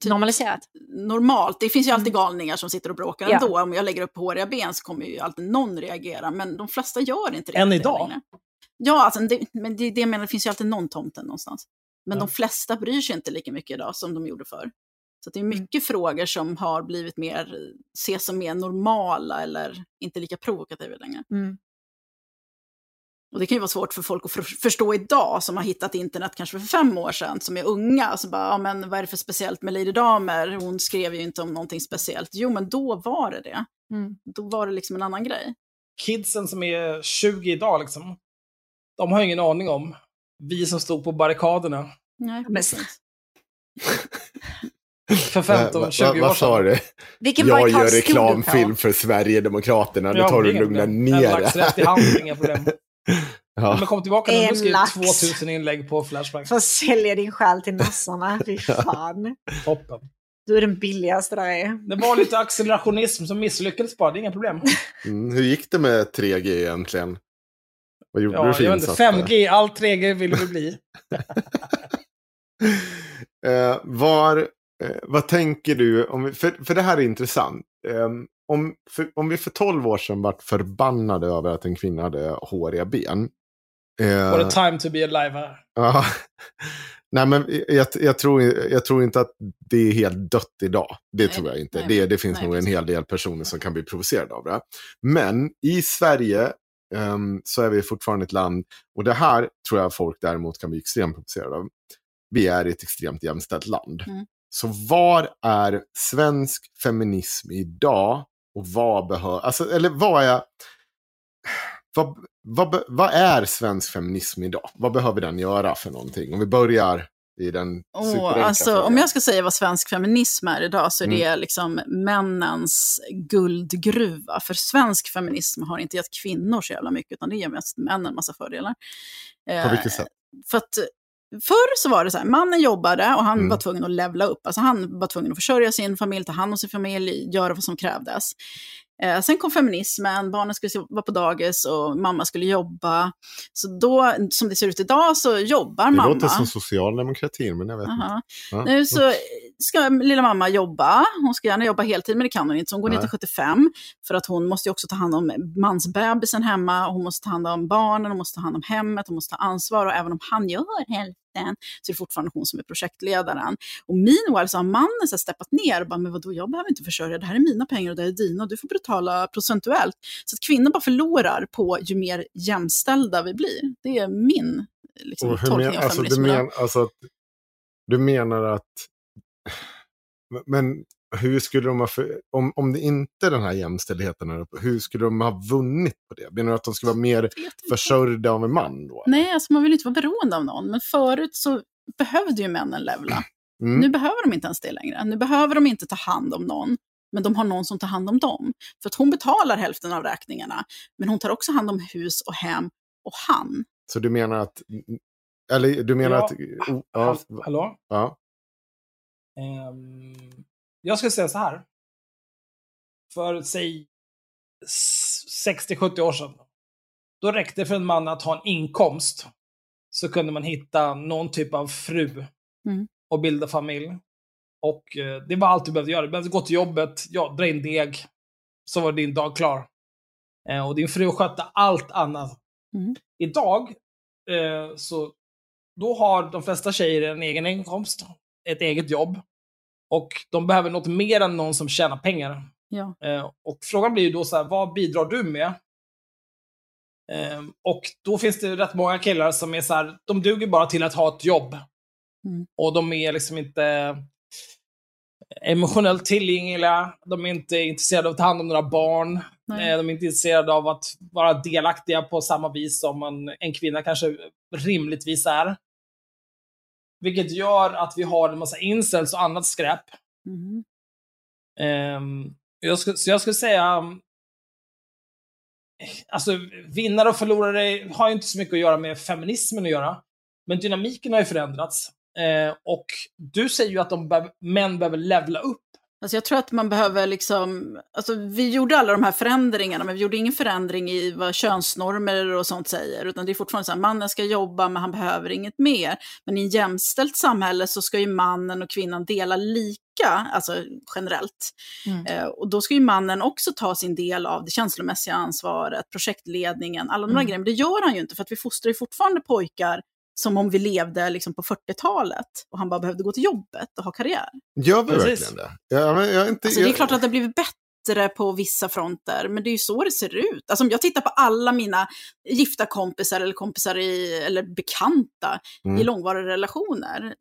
typ, normaliserat? normalt. Det finns ju alltid galningar som sitter och bråkar Mm. Ja. ändå. Om jag lägger upp håriga ben så kommer ju alltid någon reagera. Men de flesta gör inte det. Än idag? längre. Ja, alltså, det, men det det menar, det finns ju alltid någon tomten någonstans. Men Ja. de flesta bryr sig inte lika mycket idag som de gjorde förr. Så det är Mm. mycket frågor som har blivit mer, ses som mer normala eller inte lika provokativa längre. Mm. Och det kan ju vara svårt för folk att för, förstå idag som har hittat internet kanske för fem år sedan, som är unga. Alltså bara, ja, men vad är det för speciellt med Lady Damer? Hon skrev ju inte om någonting speciellt. Jo, men då var det det. Mm. Då var det liksom en annan grej. Kidsen som är 20 idag, liksom, de har ju ingen aning om vi som stod på barrikaderna Nej, precis. för Eh, 15-20 vad- år vad- Vad sa sedan. du? Vilken Jag gör reklamfilm för Sverigedemokraterna. Nu tar du är lugna inga problem. ner En lax rätt i handen, inga problem. Ja. Men kom tillbaka nu, du skrev lax. 2000 inlägg på Flashback. Att sälja din själ till nassarna. Fy fan. Toppen. Du är den billigaste där är. Det var lite accelerationism som misslyckades bara, det är inga problem. Mm, hur gick det med 3G egentligen? Vad gjorde Ja, du jag för inte, insats där? 5G, all 3G vill vi bli. Eh, var, eh, vad tänker du, om vi, för, för det här är intressant. Eh, om, för, om vi för 12 år sedan vart förbannade över att en kvinna hade håriga ben. eh, What a time to be alive här. ja, nej men jag, jag, tror, jag tror inte att det är helt dött idag. Det Nej, tror jag inte. nej, det, det finns nej, nog en hel del personer som kan bli provocerade av det. Men i Sverige ehm, så är vi fortfarande ett land, och det här tror jag folk däremot kan bli extremt provocerade av. Vi är ett extremt jämställt land. Mm. Så var är svensk feminism idag och vad behöver, alltså, eller vad är, vad, vad, vad är svensk feminism idag? Vad behöver den göra för någonting? Om vi börjar i den superenkla alltså, frågan. om jag ska säga vad svensk feminism är idag så är Mm. det liksom männens guldgruva. För svensk feminism har inte gett kvinnor så jävla mycket, utan det ger mest män en massa fördelar. På Eh, vilket sätt? För att förr så var det så här, mannen jobbade och han Mm. var tvungen att levla upp. Alltså han var tvungen att försörja sin familj, ta hand om sin familj, göra vad som krävdes. Eh, sen kom feminismen, barnen skulle vara på dagis och mamma skulle jobba. Så då, som det ser ut idag, så jobbar Det mamma. låter som socialdemokratin, men jag vet inte. Aha. Ja. Nu så ska lilla mamma jobba. Hon ska gärna jobba heltid, men det kan hon inte. Så hon går ner Nej. till 75. För att hon måste ju också ta hand om mansbebisen hemma. Hon måste ta hand om barnen, hon måste ta hand om hemmet, hon måste ta ansvar. Och även om han gör hälften så är det fortfarande hon som är projektledaren. Och meanwhile så har mannen så steppat ner och bara, men vadå, jag behöver inte försörja, det här är mina pengar och det här är dina och du får betala procentuellt. Så att kvinnor bara förlorar på ju mer jämställda vi blir. Det är min liksom, tolkning men, av alltså, du, feminism. idag. men, alltså, att, du menar att Men hur skulle de ha, för, om, om det inte är den här jämställdheten här uppe, hur skulle de ha vunnit på det? Menar du att de skulle vara mer försörjda av en man då? Nej, alltså man vill inte vara beroende av någon. Men förut så behövde ju männen levla. Mm. Nu behöver de inte ens det längre. Nu behöver de inte ta hand om någon. Men de har någon som tar hand om dem. För att hon betalar hälften av räkningarna. Men hon tar också hand om hus och hem och han. Så du menar att... Eller du menar Ja. att... Oh, ja, Hallå? ja. Ehm, jag skulle säga så här. För, säg, s- 60-70 år sedan. Då räckte det för en man att ha en inkomst. Så kunde man hitta någon typ av fru. Mm. Och bilda familj. Och eh, det var allt du behövde göra. Du behövde gå till jobbet, ja, dra in deg. Så var din dag klar. Eh, och din fru skötte allt annat. Mm. Idag, eh, så då har de flesta tjejer en egen inkomst, ett eget jobb. Och de behöver något mer än någon som tjänar pengar. Ja. Eh, och frågan blir ju då så här, vad bidrar du med? Eh, och då finns det rätt många killar som är så här, de duger bara till att ha ett jobb. Mm. Och de är liksom inte emotionellt tillgängliga, de är inte intresserade av att ta hand om några barn, Nej. Eh, de är inte intresserade av att vara delaktiga på samma vis som man, en kvinna kanske rimligtvis är. Vilket gör att vi har en massa incels och annat skräp. Mhm. Ehm, jag skulle, så jag skulle säga... um, Alltså, vinnare och förlorare har ju inte så mycket att göra med feminismen att göra. Men dynamiken har ju förändrats. Eh, och du säger ju att de män behöver levla upp. Alltså jag tror att man behöver liksom, alltså vi gjorde alla de här förändringarna, men vi gjorde ingen förändring i vad könsnormer och sånt säger, utan det är fortfarande så här, mannen ska jobba, men han behöver inget mer. Men i ett jämställt samhälle så ska ju mannen och kvinnan dela lika, alltså generellt. Mm. Eh, och då ska ju mannen också ta sin del av det känslomässiga ansvaret, projektledningen, alla de där Mm. grejerna. Men det gör han ju inte, för att vi fostrar ju fortfarande pojkar som om vi levde liksom på 40-talet och han bara behövde gå till jobbet och ha karriär. Gör vi verkligen det? Ja, men jag inte, Alltså, det är klart att det har blivit bättre på vissa fronter, men det är ju så det ser ut. Alltså, om jag tittar på alla mina gifta kompisar eller kompisar i, eller bekanta Mm. i långvariga relationer,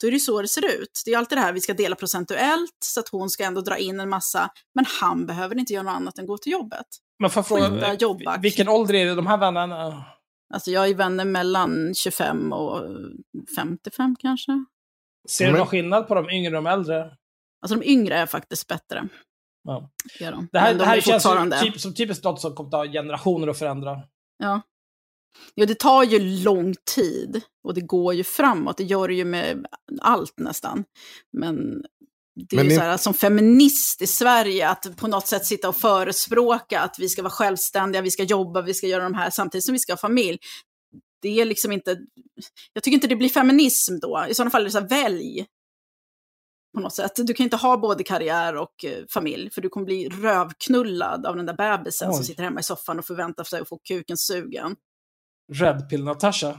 då är det ju så det ser ut. Det är alltid det här, vi ska dela procentuellt, så att hon ska ändå dra in en massa, men han behöver inte göra något annat än gå till jobbet. Men får fråga, jobba. vilken ålder är det de här vännerna? Alltså jag är vänner mellan 25 och 55 kanske. Ser du någon skillnad på de yngre och de äldre? Alltså de yngre är faktiskt bättre. Ja. Gör de. Det här, de det här är känns fortfarande- typ, som typiskt något som kommer ta generationer att förändra. Ja. Jo, det tar ju lång tid och det går ju framåt. Det gör det ju med allt nästan. Men det är Men ju ni- så här, som feminist i Sverige, att på något sätt sitta och förespråka att vi ska vara självständiga, vi ska jobba, vi ska göra de här samtidigt som vi ska ha familj. Det är liksom inte, jag tycker inte det blir feminism då. I sådana fall är det så här, välj. På något sätt. Du kan inte ha både karriär och eh, familj, för du kommer bli rövknullad av den där bebisen som Oj. sitter hemma i soffan och förväntar sig att få kuken sugen. Räddpill-Natasha.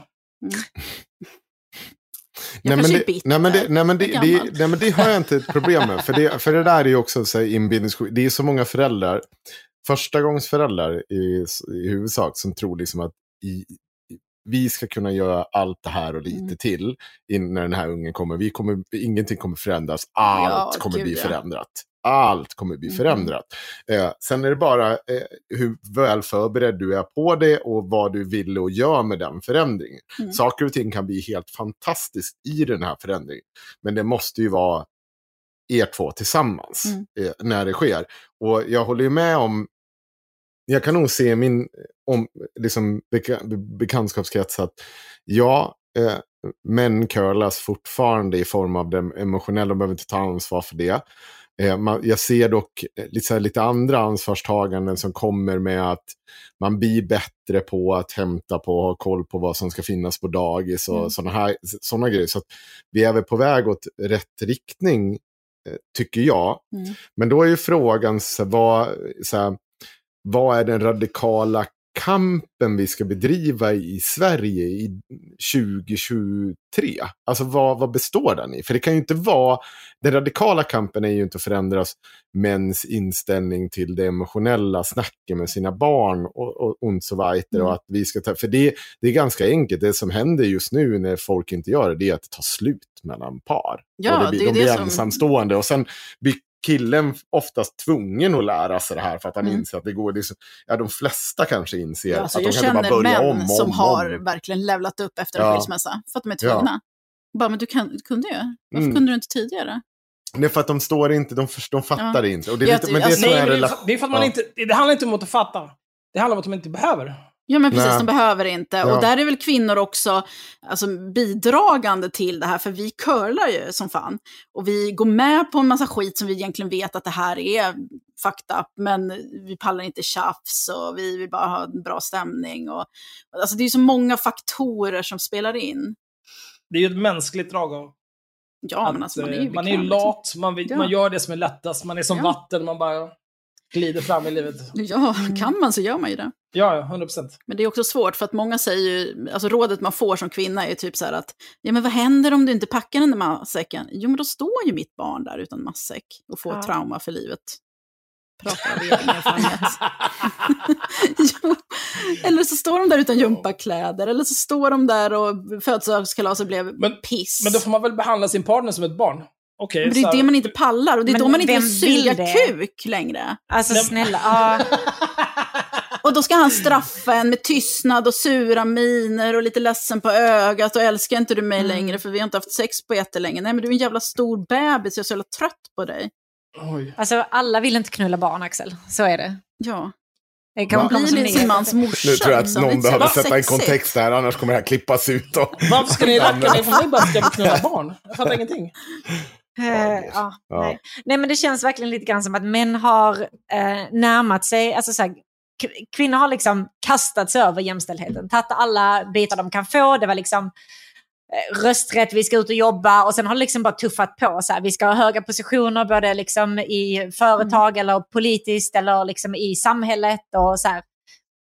Jag nej, men det, bitter. nej, men det, nej, men det, nej, men det har jag inte ett problem med. För det, för det där är ju också så här inbildningssjuk. Det är så många föräldrar, förstagångsföräldrar i, i huvudsak, som tror liksom att i, vi ska kunna göra allt det här och lite Mm. till när den här ungen kommer. Vi kommer. Ingenting kommer förändras. Allt Ja, kommer gud, bli förändrat. Allt kommer bli Mhm. förändrat. Eh, sen är det bara eh, hur väl förberedd du är på det och vad du vill och gör med den förändringen. Mm. Saker och ting kan bli helt fantastiskt i den här förändringen. Men det måste ju vara er två tillsammans Mm. eh, när det sker. Och jag håller ju med om, jag kan nog se i min om, liksom, beka, bekantskapskrets att ja, eh, män curlas fortfarande i form av det emotionella, de behöver inte ta ansvar för det. Eh, jag ser dock eh, lite, andra ansvarstaganden som kommer med att man blir bättre på att hämta på och ha koll på vad som ska finnas på dagis och Mm. sådana här såna grejer. Så vi är väl på väg åt rätt riktning, eh, tycker jag. Mm. Men då är ju frågan, så vad, så här, vad är den radikala kampen vi ska bedriva i Sverige i 2023? Alltså vad, vad består den i? För det kan ju inte vara, den radikala kampen är ju inte att förändras mäns inställning till det emotionella snacket med sina barn och, och, och så weiter. Och att vi ska ta, för det, det är ganska enkelt, det som händer just nu när folk inte gör det, det är att det tar slut mellan par. Ja, och det det är de blir det som- ensamstående och sen blir killen oftast tvungen att lära sig det här för att han Mm. inser att det går. Det är så, ja, de flesta kanske inser Ja, alltså, att jag de kan inte känner bara börja män om och som om, har om. verkligen levlat upp efter en Ja. skilsmässa. För att de är Ja. tvungna. Bara, men du, kan, du kunde ju. Varför Mm. kunde du inte tidigare? Det är för att de står inte, de, de fattar Ja. inte. Och det är Jag lite, men det alltså, Nej, jag men det, är relation. för, att man Ja. inte... Det handlar inte om att fatta. Det handlar om att de inte behöver. Ja, men precis, Nej. de behöver inte. Ja. Och där är väl kvinnor också alltså, bidragande till det här, för vi curlar ju som fan. Och vi går med på en massa skit som vi egentligen vet att det här är fucked up, men vi pallar inte tjafs och vi vill bara ha en bra stämning. Och, alltså, det är ju så många faktorer som spelar in. Det är ju ett mänskligt drag av Ja, att, men alltså, man är ju eh, man är ju bekväm, liksom. lat, man, vill, Ja. man gör det som är lättast, man är som Ja. vatten, man bara glider fram i livet. Ja, kan man så gör man ju det. Ja, ja, 100 procent. Men det är också svårt för att många säger ju, alltså rådet man får som kvinna är typ så här att, ja men vad händer om du inte packar den där matsäcken? Jo men då står ju mitt barn där utan matsäck och får Ja. trauma för livet. Pratar av egen erfarenhet. jo. Eller så står de där utan gympakläder, eller så står de där och födelsedagskalaset blev Men- piss. Men då får man väl behandla sin partner som ett barn? Okej, Men det så är här- det man inte pallar och det är Men då man inte vill suga kuk längre. Alltså Nej, snälla, ja. Och då ska han straffa en med tystnad och sura miner och lite ledsen på ögat och älskar inte du mig Mm. längre för vi har inte haft sex på jättelänge. Nej men du är en jävla stor bebis, jag är så jävla trött på dig. Oj. Alltså alla vill inte knulla barn Axel, så är det. Ja. Det kan Bli sin mans morsa. Nu tror jag att liksom. Någon så behöver jävla sätta en sexigt. kontext där, annars kommer det här klippas ut. Och... Varför ska ni racka mig? För mig bara ska vi knulla barn. Jag fattar ingenting. Eh, ja, Ja. Nej. nej, men det känns verkligen lite grann som att män har eh, närmat sig, alltså så här, kvinnor har liksom kastat sig över jämställdheten, tagit alla bitar de kan få. Det var liksom eh, rösträtt, vi ska ut och jobba och sen har det liksom bara tuffat på. Så här, vi ska ha höga positioner både liksom i företag eller politiskt eller liksom i samhället. och så här.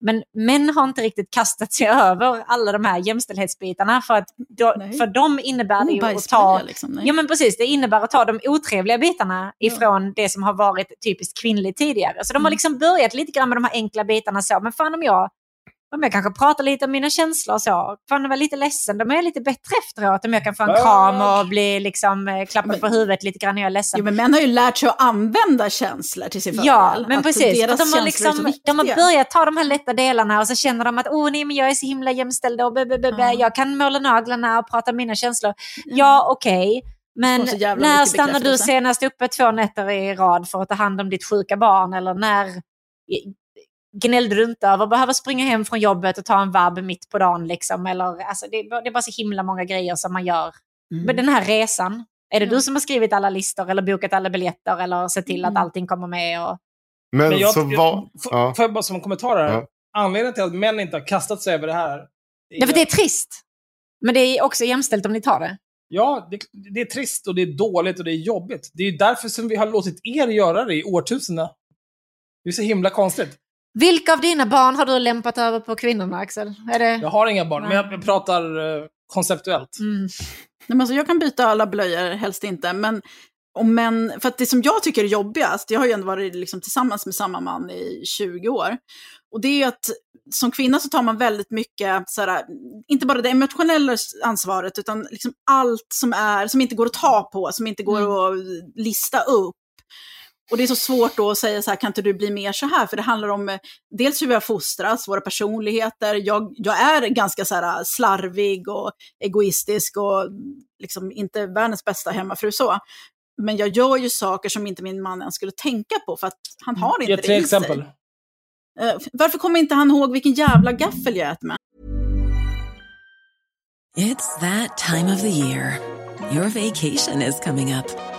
Men män har inte riktigt kastat sig över alla de här jämställdhetsbitarna för att då, för dem innebär det ju att ta liksom. Ja men precis, det innebär att ta de otrevliga bitarna ifrån det som har varit typiskt kvinnligt tidigare. Så de har Mm. liksom börjat lite grann med de här enkla bitarna så, men fan om jag, om jag kanske pratar lite om mina känslor och så, fan jag var lite ledsen, då mår jag lite bättre efteråt om jag kan få en kram och bli liksom eh, klappad Men- på huvudet lite grann när jag är ledsen. Jo, men män har ju lärt sig att använda känslor till sin fördel. Ja, men Att precis. Deras de, har är liksom, de har börjat ta de här lätta delarna och så känner de att oh, nej, men jag är så himla jämställd och be, be, be, be. Ja. jag kan måla naglarna och prata om mina känslor. Ja, okej. Men så jävla när stannar du senast uppe två nätter i rad för att ta hand om ditt sjuka barn? Eller när gnällde du inte över att behöva springa hem från jobbet och ta en vabb mitt på dagen? Liksom? Eller, alltså, det, är bara- det är bara så himla många grejer som man gör. Mm. Men den här resan, är det Ja. du som har skrivit alla listor eller bokat alla biljetter eller sett till att Mm. allting kommer med? Och... Men, Men jag, så får, Ja. får jag bara som en kommentar här? Ja. Anledningen till att män inte har kastat sig över det här. Ja, för det är trist. Men det är också jämställt om ni tar det. Ja, det, det är trist och det är dåligt och det är jobbigt. Det är därför som vi har låtit er göra det i årtusenden. Det är så himla konstigt. Vilka av dina barn har du lämpat över på kvinnorna, Axel? Är det... Jag har inga barn, men jag, pratar eh, konceptuellt. Mm. Nej, men alltså, jag kan byta alla blöjor, helst inte. Men om män, för att det som jag tycker är jobbigast, jag har ju ändå varit liksom tillsammans med samma man i 20 år. Och det är att som kvinna så tar man väldigt mycket, så här, inte bara det emotionella ansvaret, utan liksom allt som, är, som inte går att ta på, som inte går att lista upp. Och det är så svårt då att säga så här, kan inte du bli mer så här? För det handlar om eh, dels hur vi har fostrats, våra personligheter. Jag, jag är ganska så här slarvig och egoistisk och liksom inte världens bästa hemmafru så. Men jag gör ju saker som inte min man ens skulle tänka på för att han har inte Ge det tre i exempel. sig. Eh, varför kommer inte han ihåg vilken jävla gaffel jag äter med? It's that time of the year. Your vacation is coming up.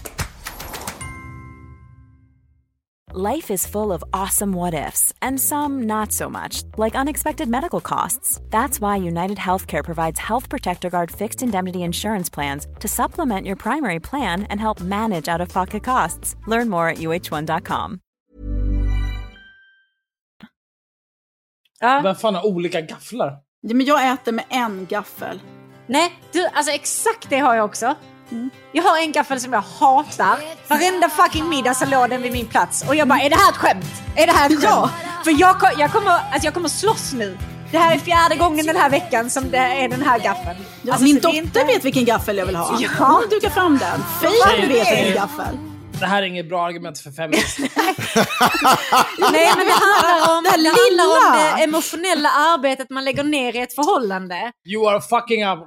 Life is full of awesome what ifs, and some not so much, like unexpected medical costs. That's why United Healthcare provides Health Protector Guard fixed indemnity insurance plans to supplement your primary plan and help manage out of pocket costs. Learn more at uh1.com. Ja. Vem fan har olika gafflar? Ja, men jag äter med en gaffel. Nej, du, alltså exakt det har jag också. Jag har en gaffel som jag hatar. Varenda fucking middag så låg den vid min plats. Och jag bara, är det här ett skämt? Är det här ett skämt? Ja. För jag, jag, kommer, alltså jag kommer slåss nu. Det här är fjärde gången den här veckan som det är den här gaffeln. Ja, Alltså, min dotter inte- vet vilken gaffel jag vill ha. Ja. Hon dukar fram den. Faye vet vilken gaffel. Det här är inget bra argument för feminist. Nej, men det handlar om det, Det handlar om lilla. det emotionella arbetet man lägger ner i ett förhållande. You are fucking up.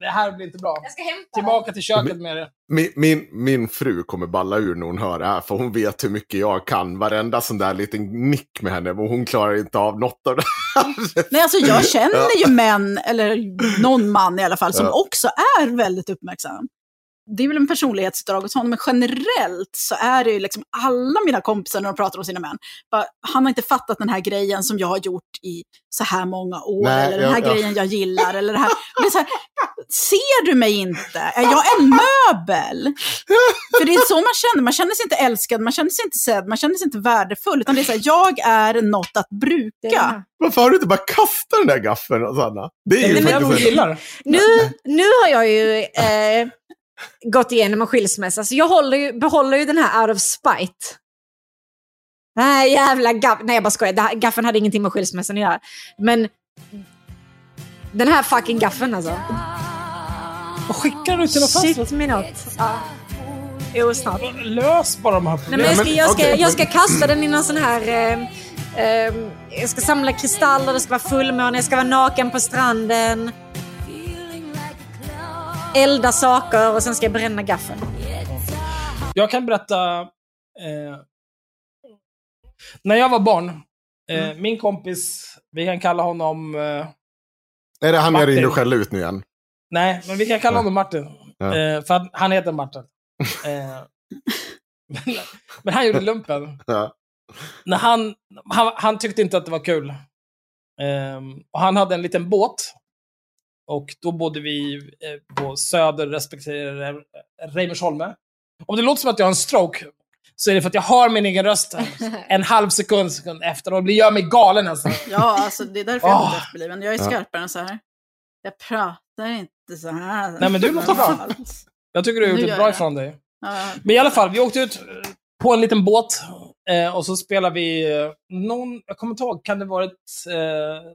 Det här blir inte bra. Jag ska hämta Tillbaka till köket med det. Min, min, min fru kommer balla ur när hon hör det här, för hon vet hur mycket jag kan. Varenda sån där liten nick med henne, men hon klarar inte av något av det här. Nej, alltså jag känner ju män, eller någon man i alla fall, som Ja. också är väldigt uppmärksam. Det är väl en personlighetsdrag hos honom, men generellt så är det ju liksom alla mina kompisar när de pratar om sina män. Bara, han har inte fattat den här grejen som jag har gjort i så här många år, Nej, eller den här jag- jag- grejen jag gillar, eller det här. Är så här. Ser du mig inte? Är jag en möbel? För det är så man känner, man känner sig inte älskad, man känner sig inte sedd, man känner sig inte värdefull, utan det är så här, jag är något att bruka. Varför har du inte bara kastat den där gaffeln, Sanna? Det är ju Det är det faktiskt hon en- gillar. Nu, nu har jag ju eh, gått igenom en skilsmässa, så jag håller ju, behåller ju den här out of spite. Nej, jävla gaff... Nej, jag bara skojar. Det här- Gaffeln hade ingenting med skilsmässan att göra. Men den här fucking gaffeln alltså. Vad skickar du till något Shit fast? me not. Ja. Jo, snart. Lös bara de här Nej, men problemen. jag, ska, jag, ska, jag ska kasta den i någon sån här... Eh, eh, jag ska samla kristaller, det ska vara fullmåne, jag ska vara naken på stranden. Elda saker och sen ska jag bränna gaffeln. Jag kan berätta... Eh, när jag var barn, eh, Mm. min kompis, vi kan kalla honom... Eh, Är det han jag Martin. ringer och skäller ut nu igen? nej, men vi kan kalla honom Martin. Ja. Eh, för att han heter Martin. Eh, men, men han gjorde lumpen. Ja. När han, han, han tyckte inte att det var kul. Ehm, och han hade en liten båt. Och då bodde vi eh, på Söder respektive Re- Reimersholme. Om det låter som att jag har en stroke så är det för att jag hör min egen röst en halv sekund, sekund efter och det gör mig galen alltså. Ja, alltså det är därför jag är Åh. oh. efterbliven. Jag är skarpare än så här. Jag pratar inte så här. Nej, men du låter bra. Jag tycker du har gjort ett bra jag det. ifrån dig. Ja, Men i alla fall, vi åkte ut på en liten båt eh, och så spelade vi eh, någon, jag kommer inte ihåg, kan det varit eh,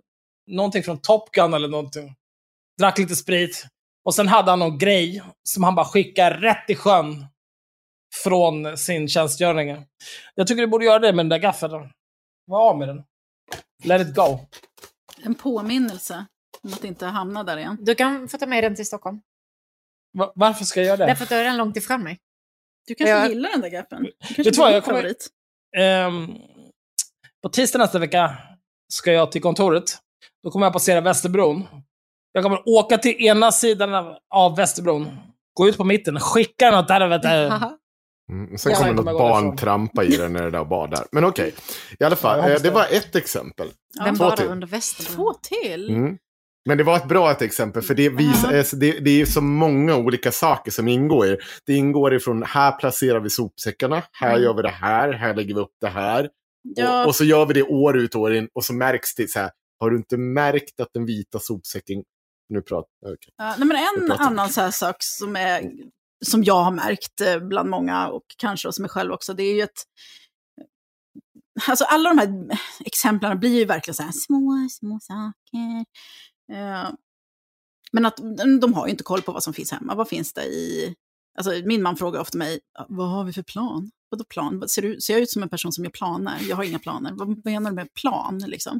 någonting från Top Gun eller någonting. Drack lite sprit. Och sen hade han någon grej som han bara skickade rätt i sjön från sin tjänstgöring. Jag tycker du borde göra det med den där gaffeln. Var av med den. Let it go. en påminnelse om att inte hamna där igen. Du kan få ta med den till Stockholm. Va- varför ska jag göra det? Därför att du är den långt ifrån mig. Du kanske Ja. gillar den där gaffeln? Du kanske jag din kommer- favorit. Ehm, på tisdag nästa vecka ska jag till kontoret. Då kommer jag passera Västerbron. Jag kommer åka till ena sidan av, av Västerbron, gå ut på mitten, skicka den åt helvete. Mm. Sen Ja, kommer något barn trampa i den när det där badar. Men okej, i alla fall, Ja, eh, det var ett exempel. Den två till. under Västerbron. Två till? Mm. Men det var ett bra ett exempel, för det, visar, eh, det, det är ju så många olika saker som ingår. Det ingår ifrån här placerar vi sopsäckarna, här Mm. gör vi det här, här lägger vi upp det här. Ja. Och, och så gör vi det år ut och år in och så märks det så här, har du inte märkt att den vita sopsäcken... Nu pratar okej. Ja, nej, men en annan så sak som, är, som jag har märkt eh, bland många och kanske hos mig själv också, det är ju att Alltså alla de här exemplen blir ju verkligen så här små, små saker. Eh, men att de- de har ju inte koll på vad som finns hemma. Vad finns det i... Alltså min man frågar ofta mig, vad har vi för plan? Vadå plan? Ser, du, ser jag ut som en person som gör planer? Jag har inga planer. Vad menar du med plan? Liksom?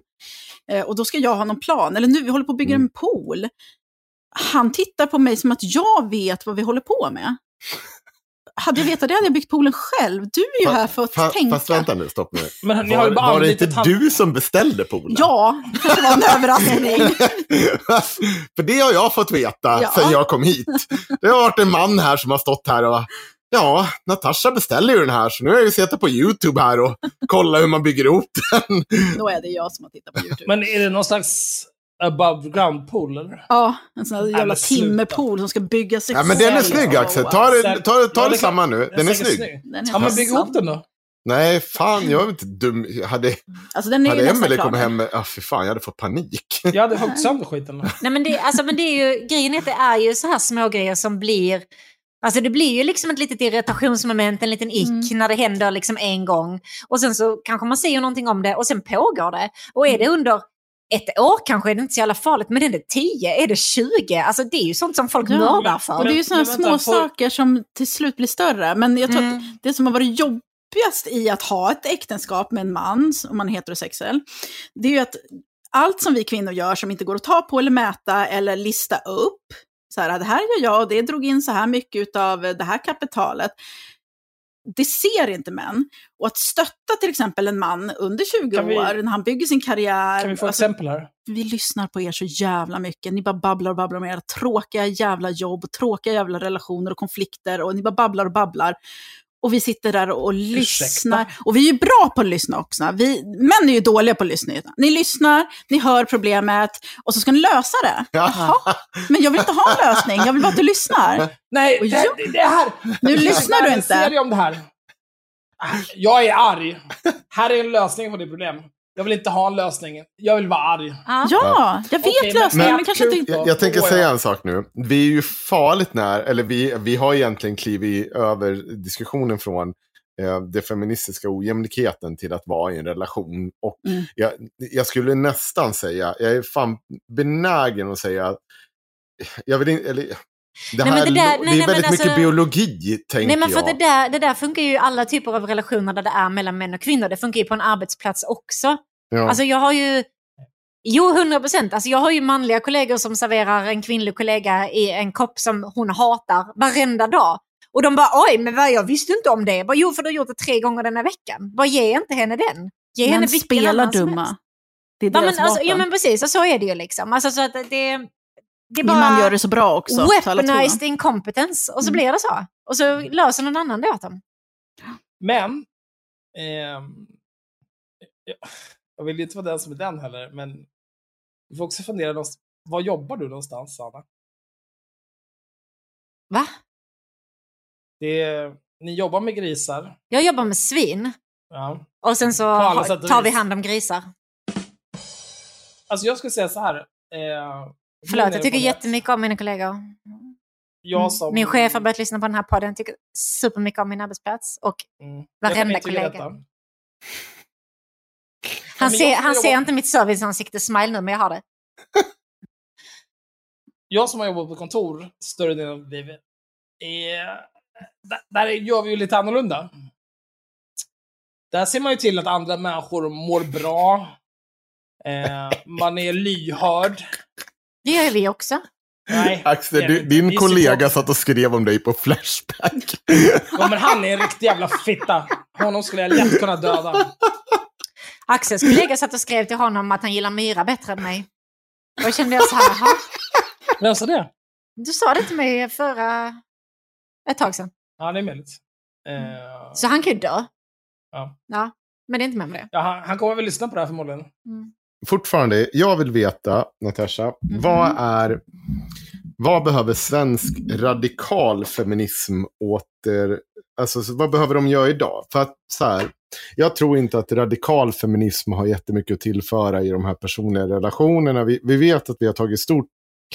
Eh, och då ska jag ha någon plan. Eller nu, vi håller på att bygga en pool. Han tittar på mig som att jag vet vad vi håller på med. hade jag vetat det hade jag byggt poolen själv. Du är ju här för att Fa- tänka. Fast vänta nu, stopp nu. Men ni har ju Var, bara var det inte han- du som beställde poolen? Ja, det kanske var en överraskning. För det har jag fått veta Ja. sedan jag kom hit. Det har varit en man här som har stått här och Ja, Natasha beställer ju den här, så nu har jag ju suttit på YouTube här och kollat hur man bygger ihop den. Då är det jag som har tittat på YouTube. Men är det någon slags above ground pool eller? Ja, en sån här jävla sluta. timmerpool som ska bygga sig Ja, men den är snygg Axel. Ta det, ta, det- ta Ja, det samma nu. Den är säkert snygg. Den är Ja, men bygg ihop den då. Nej, fan, jag är inte dum. Hade, Alltså den är hade Emelie kommit hem med... Ah, fy fan, jag hade fått panik. Jag hade huggt sönder skiten. Nej, men det, alltså, men det är ju, grejen är att det är ju så här små grejer som blir... Alltså det blir ju liksom ett litet irritationsmoment, en liten ick Mm. när det händer liksom en gång. Och sen så kanske man säger någonting om det och sen pågår det. Och är det under ett år kanske är det inte så jävla farligt, men är det 10, är det 20? Alltså det är ju sånt som folk Ja, mördar för. Och det är ju sådana små får- saker som till slut blir större. Men jag tror Mm. att det som har varit jobbigast i att ha ett äktenskap med en man, om man är heterosexuell, det är ju att allt som vi kvinnor gör som inte går att ta på eller mäta eller lista upp, så här, det här gör jag och det drog in så här mycket av det här kapitalet. Det ser inte män. Och att stötta till exempel en man under 20 Kan vi- år när han bygger sin karriär. Kan vi få alltså, exempel här? vi lyssnar på er så jävla mycket. Ni bara babblar och babblar om era tråkiga jävla jobb, tråkiga jävla relationer och konflikter och ni bara babblar och babblar. Och vi sitter där och lyssnar. Och vi är ju bra på att lyssna också. Vi, män är ju dåliga på att lyssna. Ni lyssnar, ni hör problemet och så ska ni lösa det. Jaha, men jag vill inte ha en lösning, jag vill bara att du lyssnar. Nej, jag- det, det här. Nu lyssnar du inte. serie om det här. Jag är arg. Här är en lösning på det problem. Jag vill inte ha en lösning. Jag vill vara arg. Ja, jag vet men- lösningen, men- men kanske inte... Jag, jag tänker säga en sak nu. Vi är ju farligt när, eller vi, vi har egentligen klivit över diskussionen från eh, det feministiska ojämlikheten till att vara i en relation. Och Mm. jag, jag skulle nästan säga, jag är fan benägen att säga, jag vill inte, eller, det, Nej, men här, det det, där- är nej, nej, men väldigt mycket alltså- biologi, tänker Nej men för jag. det där, det där funkar ju i alla typer av relationer där det är mellan män och kvinnor. Det funkar ju på en arbetsplats också. ja. Alltså jag har ju... Jo, 100 procent. Alltså jag har ju manliga kollegor som serverar en kvinnlig kollega i en kopp som hon hatar varenda dag. Och de bara, oj, men vad, jag visste inte om det. Bara, jo, för du har gjort det tre gånger den här veckan. Bara ge inte henne den. Ge henne Men som helst. dumma. Det är Ja deras men, alltså, ja vapen. men precis, och så är det ju liksom. Alltså, så att det, det Min man gör det så bra också. weaponized incompetence. Och så Mm. blir det så. Och så löser någon annan det åt dem. Men, ehm, jag- vill ju inte vara den som är den heller, men vi får också fundera, någonstans- var jobbar du någonstans, Anna? Va? Det ni jobbar med grisar. Jag jobbar med svin. Ja. Och sen så tar vi hand om grisar. Alltså jag skulle säga så här. Eh, Förlåt, jag tycker jättemycket om mina kollegor. Jag som... Min chef har börjat lyssna på den här podden, tycker supermycket om min arbetsplats. Och Mm. Jag varenda kollega. han, ser, jag han ser jobbar- inte mitt serviceansikte smile nu, men jag har det. jag som har jobbat på kontor större delen av livet, är, där, där gör vi ju lite annorlunda. Där ser man ju till att andra människor mår bra. Eh, man är lyhörd. Det gör vi också. Nej, Axel, du, din Vi kollega satt och skrev om dig på Flashback. Ja, men han är en riktig jävla fitta. Honom skulle jag lätt kunna döda. Axels kollega satt och skrev till honom att han gillar myra bättre än mig. Då kände jag så här, "Jaha, Vem sa det? du sa det till mig förra... Ett tag sedan. Ja, det är möjligt. Eh, Så han kan ju dö. Ja. ja. Men det är inte med med det. ja, han, han kommer väl lyssna på det här förmodligen. Mm. Fortfarande, jag vill veta, Natasha, vad är... Vad behöver svensk radikal feminism åter... Alltså, så vad behöver de göra idag? För att så här, jag tror inte att radikal feminism har jättemycket att tillföra i de här personliga relationerna. Vi, vi vet att vi har tagit stort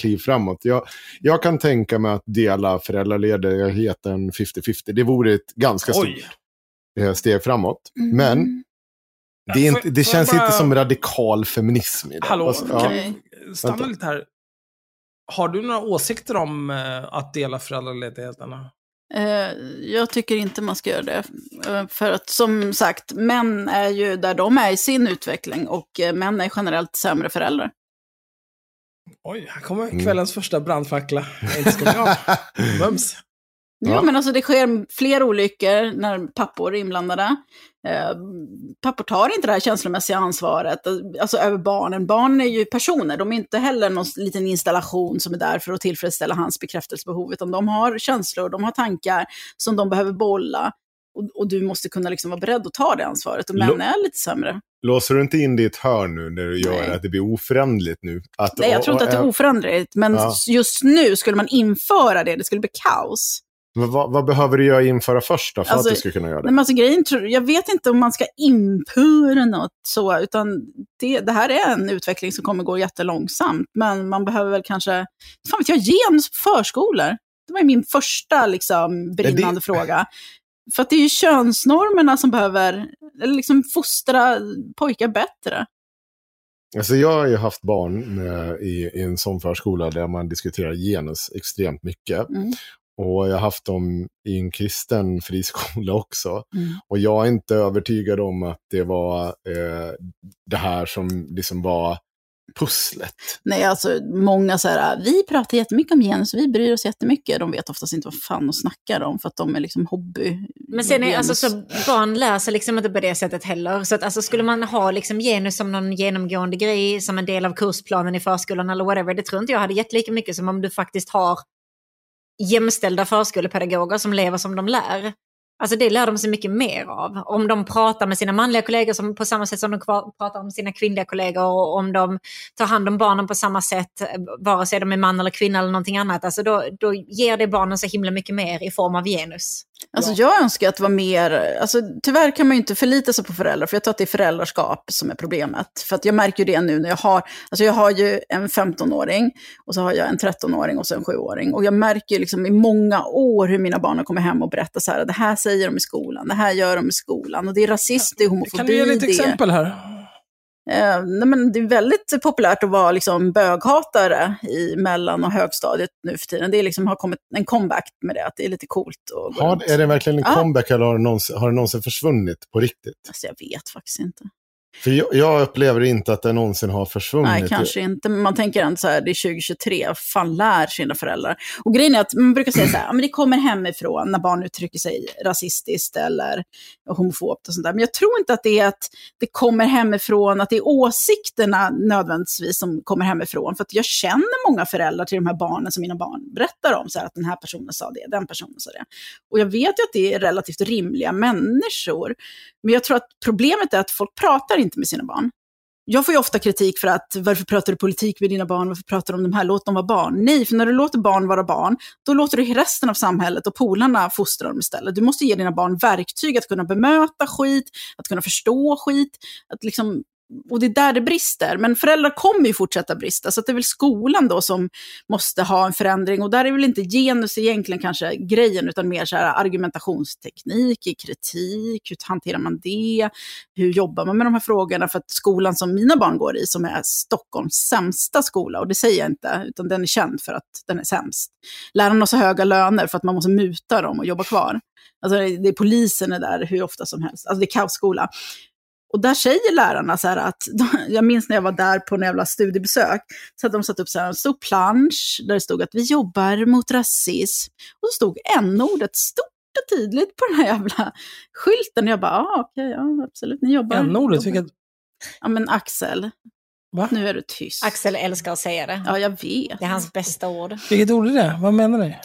kliv framåt. Jag, jag kan tänka mig att dela föräldraledigheten 50-50. Det vore ett ganska stort Oj. eh, steg framåt. Mm. Men det, är inte, det känns bara- inte som radikal feminism idag. Hallå, Alltså, kan ja. vi stanna Vänta. lite här? Har du några åsikter om eh, att dela föräldraledigheterna? Eh, jag tycker inte man ska göra det. Eh, För att som sagt, män är ju där de är i sin utveckling och män är generellt sämre föräldrar. Oj, här kommer Mm. kvällens första brandfackla. Mums. Jo, Ja. men alltså det sker fler olyckor när pappor är inblandade. Eh, pappor tar inte det här känslomässiga ansvaret alltså, över barnen. Barn är ju personer, de är inte heller någon liten installation som är där för att tillfredsställa hans bekräftelsebehov, utan de har känslor, de har tankar som de behöver bolla. Och, och du måste kunna liksom vara beredd att ta det ansvaret. Och män är lite sämre. Låser du inte in det i ett hörn nu när du gör Nej. att det blir oföränderligt nu? Att, Nej, jag tror inte att det är oföränderligt, men Ja. just nu skulle man införa det, det skulle bli kaos. Men vad, vad behöver du göra införa först då, för Alltså, att du ska kunna göra det? Men alltså, grejen, jag vet inte om man ska införa något så, utan det, det här är en utveckling som kommer gå jättelångsamt. Men man behöver väl kanske, fan vet jag, genus på förskolor. Det var ju min första liksom, brinnande det- fråga. För att det är ju könsnormerna som behöver eller liksom, fostra pojkar bättre. Alltså jag har ju haft barn med, i, i en sån förskola där man diskuterar genus extremt mycket. Mm. Och jag har haft dem i en kristen friskola också. Mm. Och jag är inte övertygad om att det var eh, det här som liksom var pusslet. Nej, alltså många så här, vi pratar jättemycket om genus, vi bryr oss jättemycket. De vet oftast inte vad fan de snackar om, för att de är liksom hobby. Men sen är alltså så barn lär sig liksom inte på det sättet heller. Så att alltså skulle man ha liksom genus som någon genomgående grej, som en del av kursplanen i förskolan eller whatever, det tror inte jag hade gett lika mycket som om du faktiskt har jämställda förskolepedagoger som lever som de lär. Alltså det lär de sig mycket mer av. Om de pratar med sina manliga kollegor som, på samma sätt som de pratar om sina kvinnliga kollegor och om de tar hand om barnen på samma sätt, vare sig de är man eller kvinna eller någonting annat, alltså då, då ger det barnen så himla mycket mer i form av genus. Alltså jag önskar att det var mer, alltså tyvärr kan man ju inte förlita sig på föräldrar, för jag tror att det är föräldraskap som är problemet. För att jag märker ju det nu när jag har, alltså jag har ju en 15-åring, och så har jag en 13-åring och så en 7-åring. Och jag märker ju liksom i många år hur mina barn har kommit hem och berättat så här, det här säger de i skolan, det här gör de i skolan, och det är rasism, det är homofobi, Kan du ge lite det exempel här? Eh, nej, men det är väldigt populärt att vara liksom, böghatare i mellan och högstadiet nu för tiden. Det är liksom, har kommit en comeback med det, att det är lite coolt. Har, runt. är det verkligen en Ja. comeback eller har det, någonsin, har det någonsin försvunnit på riktigt? Alltså, jag vet faktiskt inte. För jag, jag upplever inte att det någonsin har försvunnit. Nej, kanske inte. Men man tänker ändå så här, det är 2023, fan lär sina föräldrar? Och grejen är att man brukar säga så här, men det kommer hemifrån när barn uttrycker sig rasistiskt eller homofobt och sånt där. Men jag tror inte att det är att det kommer hemifrån, att det är åsikterna nödvändigtvis som kommer hemifrån. För att jag känner många föräldrar till de här barnen som mina barn berättar om, så här, att den här personen sa det, den personen sa det. Och jag vet ju att det är relativt rimliga människor. Men jag tror att problemet är att folk pratar inte med sina barn. Jag får ju ofta kritik för att varför pratar du politik med dina barn, varför pratar du om de här, låt dem vara barn. Nej, för när du låter barn vara barn, då låter du resten av samhället och polarna fostra dem istället. Du måste ge dina barn verktyg att kunna bemöta skit, att kunna förstå skit, att liksom och det är där det brister. Men föräldrar kommer ju fortsätta brista, så att det är väl skolan då som måste ha en förändring. Och där är väl inte genus egentligen kanske grejen, utan mer så här argumentationsteknik, kritik, hur hanterar man det? Hur jobbar man med de här frågorna? För att skolan som mina barn går i, som är Stockholms sämsta skola, och det säger jag inte, utan den är känd för att den är sämst. Lärarna har så höga löner för att man måste muta dem och jobba kvar. Alltså det är polisen är där hur ofta som helst. Alltså det är kaosskola. Och där säger lärarna så här att, jag minns när jag var där på en jävla studiebesök, så att de satt upp så här en stor plansch där det stod att vi jobbar mot rasism. Och så stod n-ordet stort och tydligt på den här jävla skylten. Och jag bara, ah, okej, ja absolut, ni jobbar. N-ordet, vilket... Ja men Axel, Va? nu är du tyst. Axel älskar att säga det. Ja, jag vet. Det är hans bästa ord. Vilket ord är det? Vad menar ni?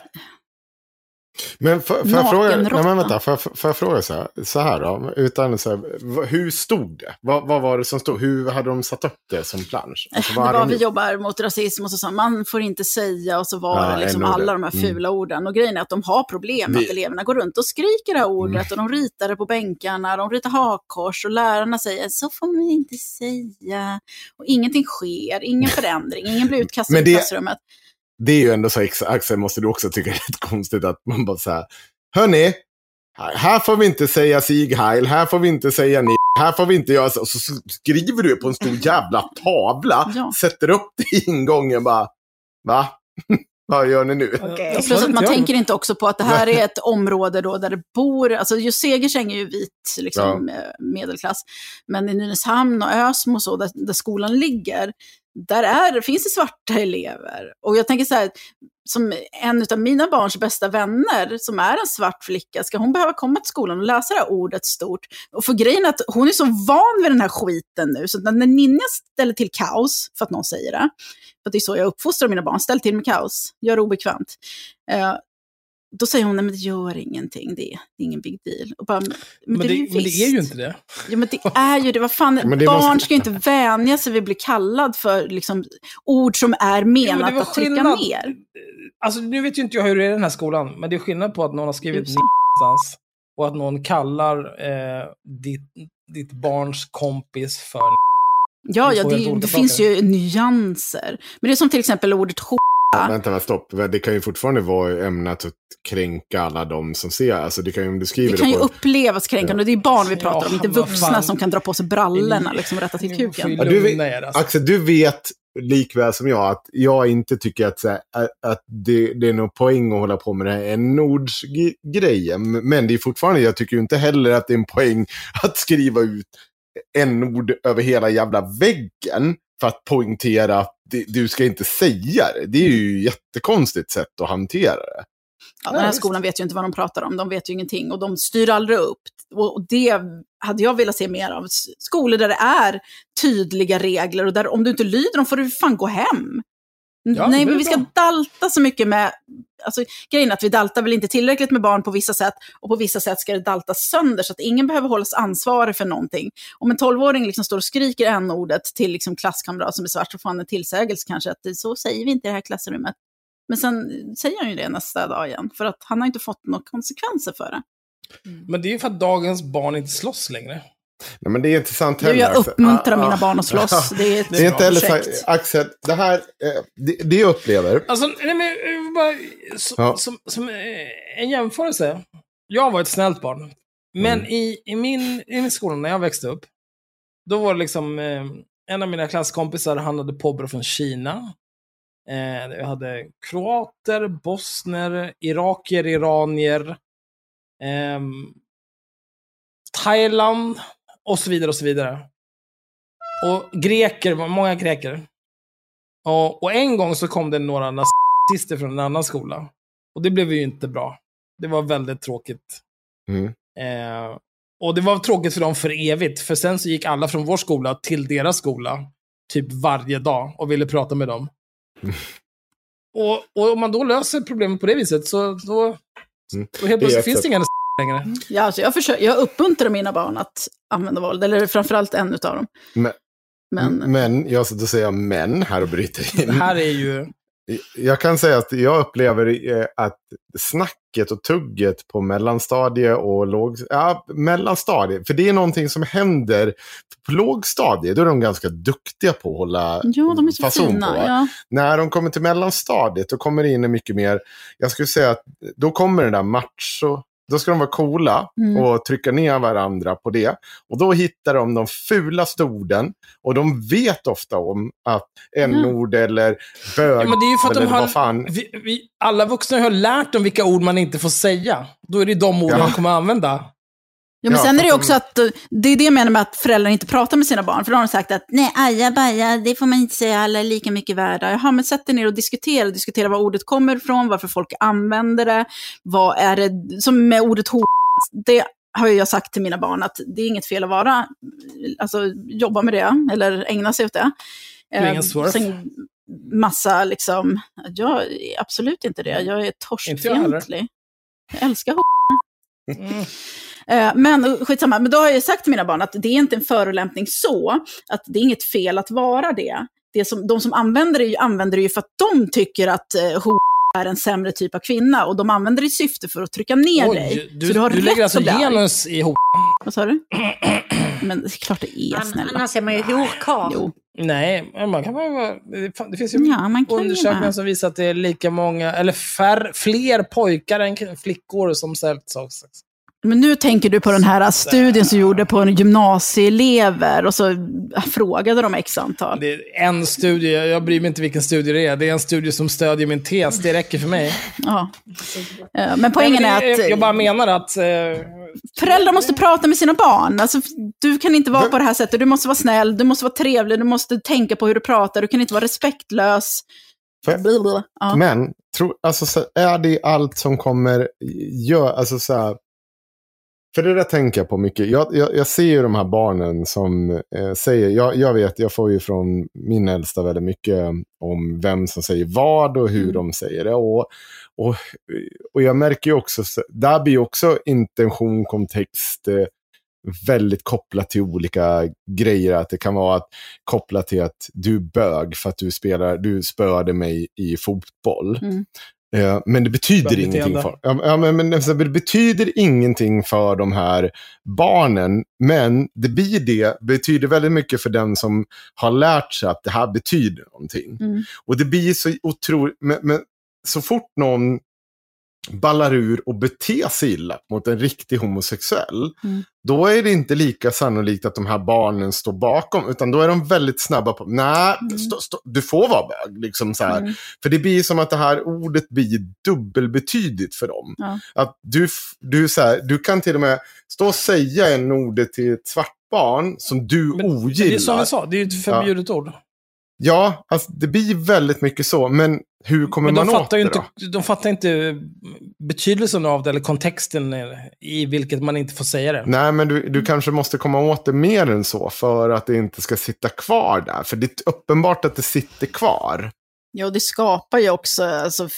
Men får, jag fråga, nej, men vänta, jag, får jag fråga så här, så här då? Utan så här, hur stod det? Vad, vad var det som stod? Hur hade de satt upp det som plansch? Alltså, det var vi gjort? jobbar mot rasism och så sa man får inte säga och så var Ja, det liksom alla de här Mm. fula orden. Och grejen är att de har problem med att eleverna går runt och skriker det här ordet och de ritar det på bänkarna, de ritar hakkors och lärarna säger så får man inte säga. Och ingenting sker, ingen förändring, ingen blir utkastad det- klassrummet. Det är ju ändå så, Axel, måste du också tycka det är rätt konstigt att man bara så här, hörni, här- får vi inte säga Sieg Heil, här får vi inte säga ni, här får vi inte göra så. Och så skriver du på en stor jävla tavla, Ja. sätter upp det i ingången bara, va? Vad gör ni nu? Jag Plus att man jag. tänker inte också på att det här är ett område då där det bor, alltså just Segersäng är ju vit liksom, eh, medelklass, men i Nynäshamn och Ösmo och så, där, där skolan ligger, där är, finns det svarta elever. Och jag tänker så här, som en av mina barns bästa vänner, som är en svart flicka, ska hon behöva komma till skolan och läsa det här ordet stort? Och för grejen är att hon är så van vid den här skiten nu, så när Ninja ställer till kaos, för att någon säger det, för att det är så jag uppfostrar mina barn, ställ till med kaos, gör det obekvämt. Eh, då säger hon, nej men det gör ingenting, det är, det är ingen big deal. Och bara, men, Men, det, det, är ju men det är ju inte det. Ja, men det är ju det. Vad fan, Men det barn måste- ska ju inte vänja sig vid att bli kallad för liksom, ord som är menat var att trycka ner. Alltså nu vet ju inte jag hur det är i den här skolan, men det är skillnad på att någon har skrivit någonstans och att någon kallar eh, ditt, ditt barns kompis för Ja, ja det, det finns ju nyanser. Men det är som till exempel ordet Ja, vänta, men stopp. Det kan ju fortfarande vara ämnat att kränka alla de som ser. Alltså det kan ju, om du skriver Det kan ju på... upplevas kränkande. Det är barn vi pratar om, Ja, inte vad vuxna fan. som kan dra på sig brallorna liksom, och rätta till kuken. ju Ja, du vet- alltså. Axel, du vet likväl som jag att jag inte tycker att, så här, att- det, det är någon poäng att hålla på med den här n-ordsgrejen. Men det är fortfarande, jag tycker ju inte heller att det är en poäng att skriva ut n-ord över hela jävla väggen för att poängtera att det, du ska inte säga det. Det är ju ett jättekonstigt sätt att hantera det. Ja, den här skolan vet ju inte vad de pratar om, de vet ju ingenting och de styr aldrig upp. Och det hade jag velat se mer av. Skolor där det är tydliga regler och där om du inte lyder dem får du fan gå hem. Ja, Nej, men vi ska dalta så mycket med... Alltså, grejen är att vi daltar väl inte tillräckligt med barn på vissa sätt och på vissa sätt ska det daltas sönder så att ingen behöver hållas ansvarig för någonting. Om en tolvåring liksom står och skriker n-ordet till liksom klasskamrat som är svart så får han en tillsägelse kanske att så säger vi inte i det här klassrummet. Men sen säger han ju det nästa dag igen, för att han har inte fått några konsekvenser för det. Men det är ju för att dagens barn inte slåss längre. Nej, men det är inte sant heller. jag uppmuntrar Ah, mina ah. barn att slåss. Det är ett Det är inte heller projekt. så, Axel, det här, eh, det, det jag upplever, Alltså, nej, men, eh, bara, som, Ja. som, som eh, en jämförelse. Jag var ett snällt barn. Men Mm. i, i, min, i min skola när jag växte upp, då var det liksom eh, en av mina klasskompisar, han hade påbrå från Kina. Eh, jag hade kroater, bosner, irakier, iranier, ehm, Thailand och så vidare och så vidare. Och greker, många greker. Och, och en gång så kom det några nazister från en annan skola. Och det blev ju inte bra. Det var väldigt tråkigt. Mm. Eh, och det var tråkigt för dem för evigt, för sen så gick alla från vår skola till deras skola, typ varje dag, och ville prata med dem. och, och om man då löser problemet på det viset, så då, Mm. då helt plötsligt finns det ingen längre. Ja, alltså jag, försöker, jag uppmuntrar mina barn att använda våld, eller framförallt en av dem. Men- Men, men, jag, då säger jag men här och bryter in. Det här är ju... Jag kan säga att jag upplever eh, att snacket och tugget på mellanstadie och låg... Ja, mellanstadie. För det är någonting som händer på lågstadie. Då är de ganska duktiga på att hålla ja, de är så fason fina. på. Ja. När de kommer till mellanstadiet, då kommer det in mycket mer... Jag skulle säga att då kommer det där macho... Då ska de vara coola Mm. och trycka ner varandra på det. Och då hittar de de fulaste orden. Och de vet ofta om att n-ord eller bög Ja, men det är ju för att de har... vad fan. Vi, vi, alla vuxna har lärt dem vilka ord man inte får säga. Då är det de orden Ja. de kommer använda. Ja, men Ja, sen är det också de- att, eh, det är det jag menar med att föräldrar inte pratar med sina barn. För då har de sagt att nej, ajabaja, det får man inte säga, alla är lika mycket värda. Jaha, men sätt dig ner och diskutera, diskutera var ordet kommer ifrån, varför folk använder det, vad är det, som med ordet hot, det har jag sagt till mina barn att det är inget fel att vara, alltså jobba med det, eller ägna sig åt det. är ingen Eh, sen massa liksom, jag är absolut inte det, jag är Inte jag torskfientlig. Jag älskar Mm. Eh, men eh, skitsamma, men då har jag ju sagt till mina barn att det är inte en förolämpning så, att det är inget fel att vara det. det som, de som använder det använder det ju för att de tycker att eh, är en sämre typ av kvinna och de använder det i syfte för att trycka ner dig. Oj, du, så du har du lägger alltså genus i hop. Vad sa du? Men det är klart det är, snälla. Annars är man ju horkarl. Nej, man kan vara... Det finns ju Ja, undersökningar som visar att det är lika många, eller färre, fler pojkar än flickor som säljt sex. Men nu tänker du på den här studien som gjorde på en gymnasieelever och så frågade de x antal. Det är en studie, jag bryr mig inte vilken studie det är. Det är en studie som stödjer min tes, det räcker för mig. Ja. Eh, Men poängen Nej, är men det- att... Jag bara menar att eh, föräldrar måste prata med sina barn. Alltså, du kan inte vara på det här sättet. Du måste vara snäll, du måste vara trevlig, du måste tänka på hur du pratar. Du kan inte vara respektlös. Blablabla. Ja. Men tro, alltså, så är det allt som kommer gör, alltså så här, För det där tänker jag på mycket. Jag, jag, jag ser ju de här barnen som eh, säger, jag, jag vet, jag får ju från min äldsta väldigt mycket om vem som säger vad och hur Mm. de säger det. Och, och, och jag märker ju också, så- där blir ju också intention, kontext eh, väldigt kopplat till olika grejer. Att det kan vara att, kopplat till att du bög för att du spelar, du spöade mig i fotboll. Mm. Eh, men det betyder ingenting för, ja, ja, men, men, alltså, det betyder ingenting för de här barnen. Men det blir det, betyder väldigt mycket för den som har lärt sig att det här betyder någonting. Mm. Och det blir så otroligt, men, men så fort någon ballar ur och beter sig illa mot en riktig homosexuell, Mm. då är det inte lika sannolikt att de här barnen står bakom, utan då är de väldigt snabba på, nej, stå, stå, du får vara bög. Liksom så. Mm. För det blir som att det här ordet blir dubbelbetydigt för dem. Ja. Att du, du, så här, du kan till och med stå och säga en ordet till ett svart barn som du Men, men det är ogillar. som jag sa, det är ett förbjudet ord. Ja, alltså, det blir väldigt mycket så, men hur kommer Men man åt det inte, då? de fattar inte betydelsen av det, eller kontexten i vilket man inte får säga det. Nej, men du, du kanske måste komma åt det mer än så för att det inte ska sitta kvar där. För det är uppenbart att det sitter kvar. Ja, och det skapar ju också, alltså,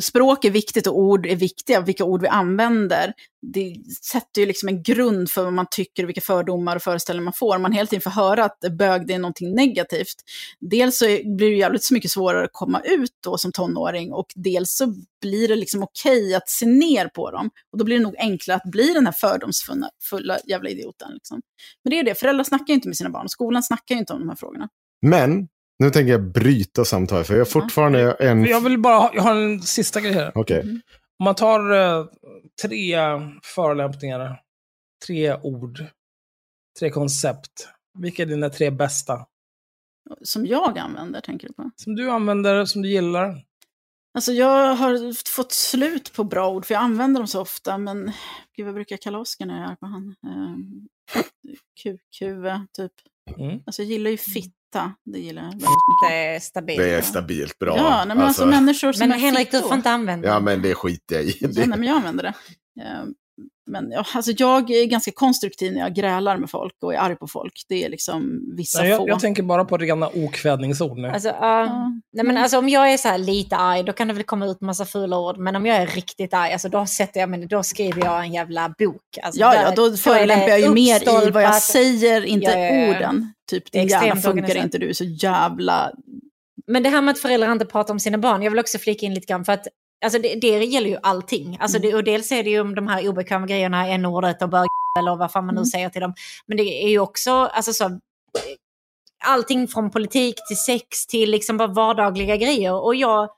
språk är viktigt och ord är viktiga, vilka ord vi använder. Det sätter ju liksom en grund för vad man tycker och vilka fördomar och föreställningar man får. Om man hela tiden får höra att bög det är någonting negativt. Dels så blir det jävligt så mycket svårare att komma ut då som tonåring och dels så blir det liksom okej att se ner på dem. Och då blir det nog enklare att bli den här fördomsfulla jävla idioten. Liksom. Men det är det, föräldrar snackar ju inte med sina barn, skolan snackar ju inte om de här frågorna. Men, nu tänker jag bryta samtalet, för jag har fortfarande en... Jag vill bara ha, jag har en sista grej här. Okej. Om man tar eh, tre förolämpningar, tre ord, tre koncept. Vilka är dina tre bästa? Som jag använder, tänker du på? Som du använder, som du gillar? Alltså jag har fått slut på bra ord, för jag använder dem så ofta, men gud vad brukar jag kalla Oskar när jag är på han? Um, Kukuve, typ. Mm. Alltså jag gillar ju fitta, det gillar jag väldigt mycket. Det är stabilt. Det är stabilt bra. Ja, nej, men alltså, människor som Men är Henrik, du fittor. får inte använda Ja, den. men det skiter jag i. Ja, nej, men jag använder det. Men ja, alltså jag är ganska konstruktiv när jag grälar med folk och är arg på folk. Det är liksom vissa Nej, få. jag, jag tänker bara på rena okvädningsord nu. Alltså, ja. Ja. Nej, men alltså, om jag är så här lite arg, då kan det väl komma ut massa fula ord. Men om jag är riktigt arg, alltså, då, sätter jag, mig, då skriver jag en jävla bok. Alltså, Ja, ja, då förolämpar jag ju mer i vad jag säger, inte Ja, ja, ja. orden. Typ, din hjärna funkar inte, du är så jävla... Men det här med att föräldrar inte pratar om sina barn, jag vill också flika in lite grann för att alltså det, det gäller ju allting. Alltså det, och dels är det ju om de här obekväma grejerna, n-ordet och bög eller vad fan man nu Mm. säger till dem. Men det är ju också, alltså så, allting från politik till sex till liksom bara vardagliga grejer. Och jag,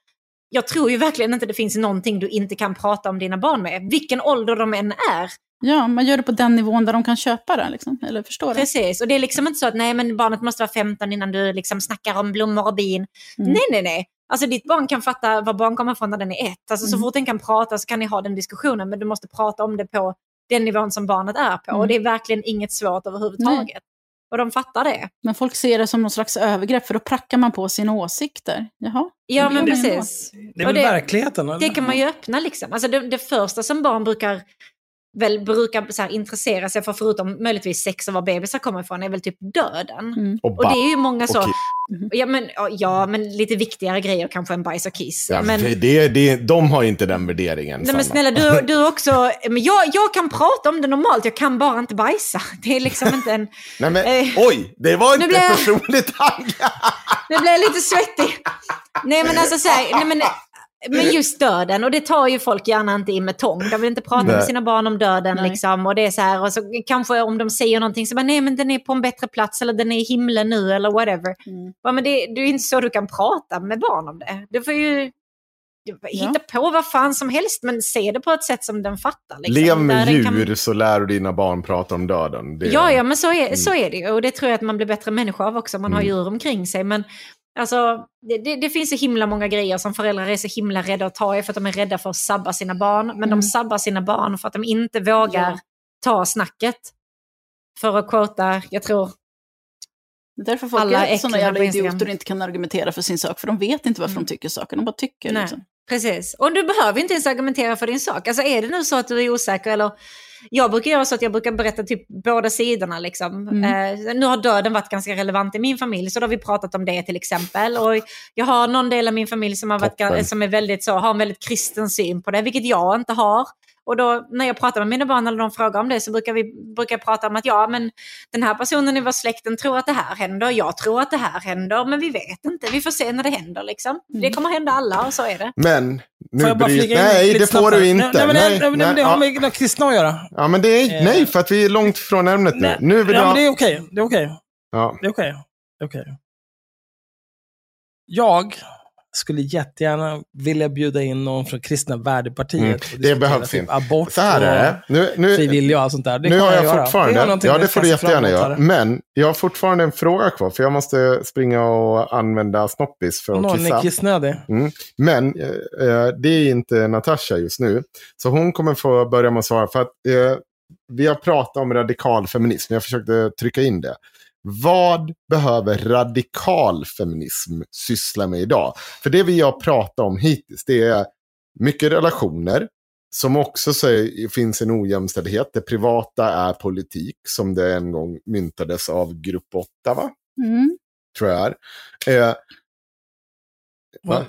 jag tror ju verkligen inte det finns någonting du inte kan prata om dina barn med. Vilken ålder de än är. Ja, man gör det på den nivån där de kan köpa det, liksom. eller förstå det. Precis, och det är liksom inte så att nej men barnet måste vara 15 innan du liksom snackar om blommor och bin. Mm. Nej, nej, nej. Alltså ditt barn kan fatta var barn kommer ifrån när den är ett. Alltså så Mm. fort den kan prata så kan ni ha den diskussionen, men du måste prata om det på den nivån som barnet är på. Mm. Och det är verkligen inget svårt överhuvudtaget. Och de fattar det. Men folk ser det som någon slags övergrepp, för då prackar man på sina åsikter. Jaha. Ja, men precis. det är väl det- verkligheten? eller? Det kan man ju öppna liksom. Alltså det, det första som barn brukar väl brukar så här, intressera sig för, förutom möjligtvis sex och var bebisar kommer ifrån, är väl typ döden. Mm. Och, Och det är ju många så, kiss. ja men, ja, men lite viktigare grejer kanske än bajs och kiss. Ja, men, det, det, de har inte den värderingen. Nej men snälla, du, du också, men jag, jag kan prata om det normalt, jag kan bara inte bajsa. Det är liksom inte en... Nej, men, Eh, oj, det var inte blev personligt. Nu blir jag lite svettig. Nej men alltså så här, nej, men, men just döden, och det tar ju folk gärna inte in med tång. De vill inte prata Nej. med sina barn om döden Nej. liksom. Och det är så här, och så kanske om de säger någonting så bara, nej men den är på en bättre plats eller den är i himlen nu eller whatever. Mm. Ja, men det, det är ju inte så du kan prata med barn om det. Du får ju hitta på vad fan som helst, men se det på ett sätt som den fattar. Liksom. Lev med den kan- djur så lär du dina barn prata om döden. Det, Ja, ja, men så är, så är det ju. Och det tror jag att man blir bättre människa av också om man har Mm. djur omkring sig. Men alltså, det, det, det finns så himla många grejer som föräldrar är så himla rädda att ta i för att de är rädda för att sabba sina barn. Men Mm. de sabbar sina barn för att de inte vågar Ja. ta snacket. För att quota, jag tror, Det är därför folk Alla är sådana jävla idioter och inte kan argumentera för sin sak. För de vet inte varför Mm. de tycker saker, de bara tycker. Liksom. Precis. Och du behöver inte ens argumentera för din sak. Alltså är det nu så att du är osäker eller... Jag brukar göra så att jag brukar berätta typ båda sidorna. Liksom. Mm. Eh, nu har döden varit ganska relevant i min familj, så då har vi pratat om det till exempel. Och jag har någon del av min familj som, har varit, som är väldigt så, har en väldigt kristen syn på det, vilket jag inte har. Och då när jag pratar med mina barn eller de frågar om det så brukar vi brukar prata om att ja, men den här personen i vår släkten tror att det här händer, jag tror att det här händer, men vi vet inte. Vi får se när det händer liksom. Det kommer hända alla och så är det. Men, nu Får jag bara flika in Nej, det får du inte. Nej, men, nej, nej, men det har ja. med med kristna att göra. Ja, men det är, Eh. nej, för att vi är långt från ämnet nu. Nej, Nu vill ja, jag... men det är okej. Det är okej. ja. Det är okej. Det är okej. Jag skulle jättegärna vilja bjuda in någon från Kristna Värdepartiet. Mm, det behövs typ inte. Abort Så här är det. Nu, nu, frivillig och allt sånt där. Det nu har jag. Det är fortfarande, någonting ja jag det får du jättegärna göra, men jag har fortfarande en fråga kvar, för jag måste springa och använda snoppis för att Någon är kissa. kissnödig. Mm. Men eh, eh, det är inte Natasha just nu, så hon kommer få börja med att svara, för att eh, vi har pratat om radikal feminism, jag försökte trycka in det. Vad behöver radikal feminism syssla med idag? För det vi har pratat om hittills, det är mycket relationer, som också säger, finns en ojämställdhet. Det privata är politik, som det en gång myntades av grupp 8, va? Mm. Tror jag är. Eh, Va?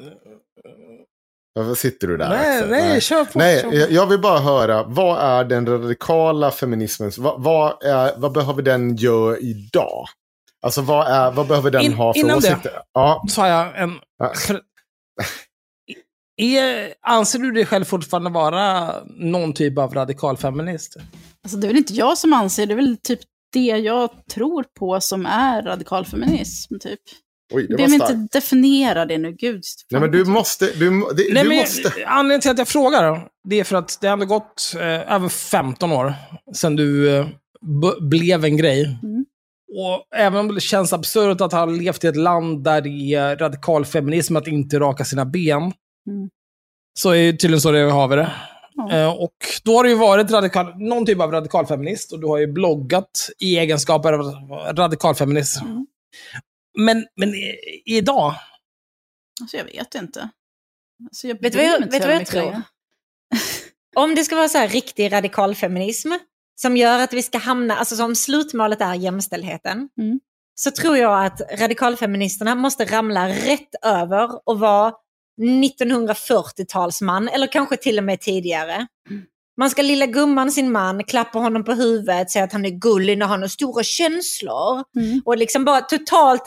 Varför sitter du där? Nej, Axel? nej, kör på. Nej, kör på. jag jag vill bara höra, vad är den radikala feminismens, vad, vad, är, vad behöver den göra idag? Alltså vad, är, vad behöver den In- ha för innan det. åsikter? Ja, Så har jag en... Ja. För, är, anser du dig själv fortfarande vara någon typ av radikal feminist? Alltså, det är väl inte jag som anser, det är väl typ det jag tror på som är radikal feminism. Typ. Oj, det Be mig inte definiera det nu, gud. Nej, men du måste, du, det, Nej, du men, måste. Anledningen till att jag frågar, det är för att det har ändå gått eh, över 15 år sedan du eh, blev en grej. Mm. Och även om det känns absurt att ha levt i ett land där det är radikal feminism att inte raka sina ben, Mm. så är det tydligen så det vi har vi det. Ja. Eh, och då har du ju varit radikal, någon typ av radikalfeminist och du har ju bloggat i egenskap av radikalfeminist. Men, men i, idag, Alltså, jag vet inte. Alltså, jag Vet du vad jag- vet vad jag tror? Om det ska vara så här riktig radikalfeminism som gör att vi ska hamna, alltså som slutmålet är jämställdheten, Mm. så tror jag att radikalfeministerna måste ramla rätt över och vara 1940-talsman eller kanske till och med tidigare. Man ska lilla gumman sin man, klappa honom på huvudet, säga att han är gullig när han har stora känslor. Mm. Och liksom bara totalt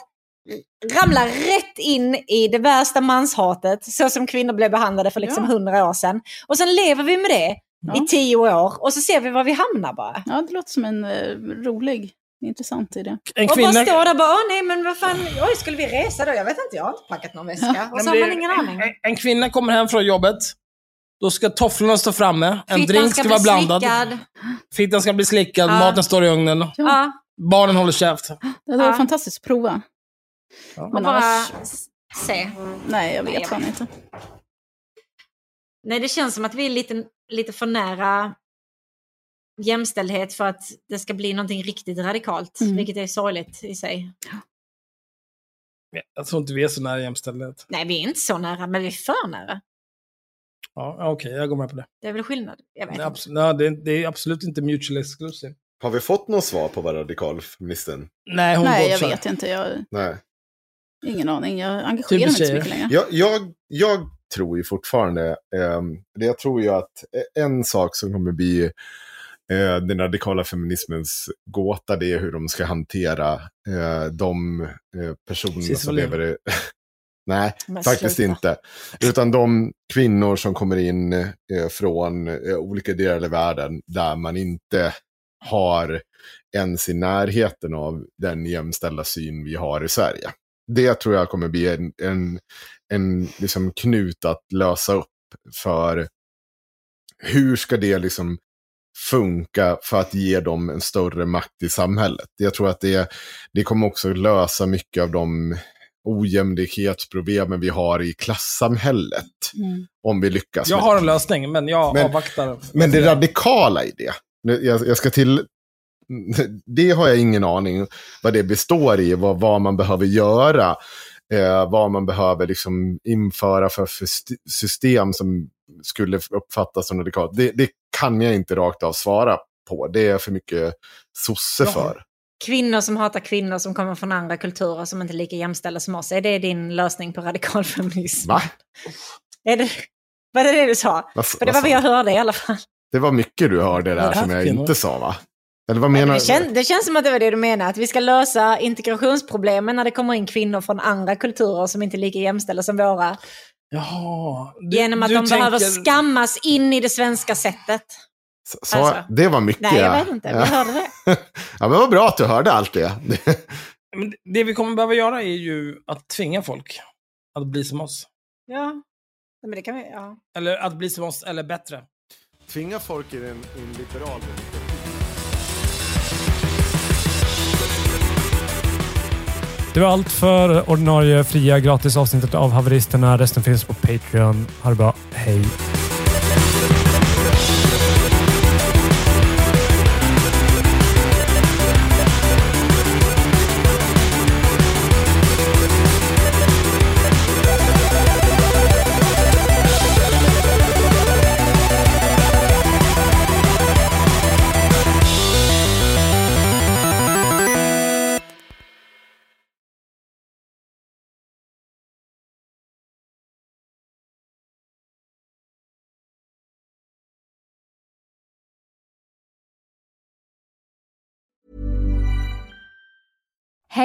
ramla rätt in i det värsta manshatet, så som kvinnor blev behandlade för liksom Ja. hundra år sedan. Och sen lever vi med det Ja. i tio år och så ser vi var vi hamnar bara. Ja, det låter som en eh, rolig, intressant idé. en Och bara kvinna... stå där bara, nej men vad fan, oj skulle vi resa då? Jag vet inte, jag har inte packat någon väska. Ja. Och så har man ingen aning. En, en kvinna kommer hem från jobbet. Då ska tofflorna stå framme. En Fittan drink ska, bli vara blandad. slickad. Fittan ska bli slickad. Ja. Maten står i ugnen. Ja, Barnen håller käft. Det var Ja. fantastiskt att prova. Och Men bara annars, se. nej, jag vet fan inte. Nej, det känns som att vi är lite, lite för nära jämställdhet för att det ska bli någonting riktigt radikalt, Mm. vilket är sorgligt i sig. Jag tror inte vi är så nära jämställdhet. Nej, vi är inte så nära, men vi är för nära. Ja, ja, Okej, jag går med på det. Det är väl skillnad? Jag vet Det är, inte. nej, det, är, det är absolut inte mutual exclusive. Har vi fått något svar på vad radikalfeministen? Nej, hon Nej, jag vet inte. Jag Nej. Ingen aning. Jag engagerar Typiskt mig inte så mycket längre. Jag, jag, jag tror ju fortfarande, det jag tror ju att en sak som kommer bli eh, den radikala feminismens gåta, det är hur de ska hantera eh, de eh, personerna Cissi som lever i... Nej, Men faktiskt sluta. inte. Utan de kvinnor som kommer in eh, från eh, olika delar av världen där man inte har ens i närheten av den jämställda syn vi har i Sverige. Det tror jag kommer bli en, en, en liksom knut att lösa upp för hur ska det liksom funka för att ge dem en större makt i samhället. Jag tror att det, det kommer också lösa mycket av de ojämlikhetsproblemen vi har i klassamhället. Mm. Om vi lyckas Jag har en lösning, men jag Men- avvaktar. Men det radikala i det, Jag, jag ska till... Det har jag ingen aning vad det består i, vad, vad man behöver göra. Eh, vad man behöver liksom införa för, för st- system som skulle uppfattas som radikalt. Det, det kan jag inte rakt av svara på. Det är för mycket sosse för. Kvinnor som hatar kvinnor som kommer från andra kulturer som inte är lika jämställda som oss. Är det din lösning på radikal feminism? Va? Är det, var det det du sa? Vad- För det var vad jag hörde i alla fall. Det var mycket du hörde där som jag kvinnor? inte sa va? Eller vad menar Det, kän, det känns som att det var det du menade, att vi ska lösa integrationsproblemen när det kommer in kvinnor från andra kulturer som inte är lika jämställda som våra. Jaha. Du, genom att de behöver tänker- skammas in i det svenska sättet. Så, Alltså. Det var mycket. Nej, jag vet inte. Ja. Jag hörde det. ja, men vad bra att du hörde allt det. Men det vi kommer behöva göra är ju att tvinga folk att bli som oss. Ja, men det kan vi... Ja. Eller att bli som oss, eller bättre. Tvinga folk i en, en liberal Det var allt för ordinarie fria gratis avsnittet av Haveristerna. Resten finns på Patreon. Ha det bra. Hej!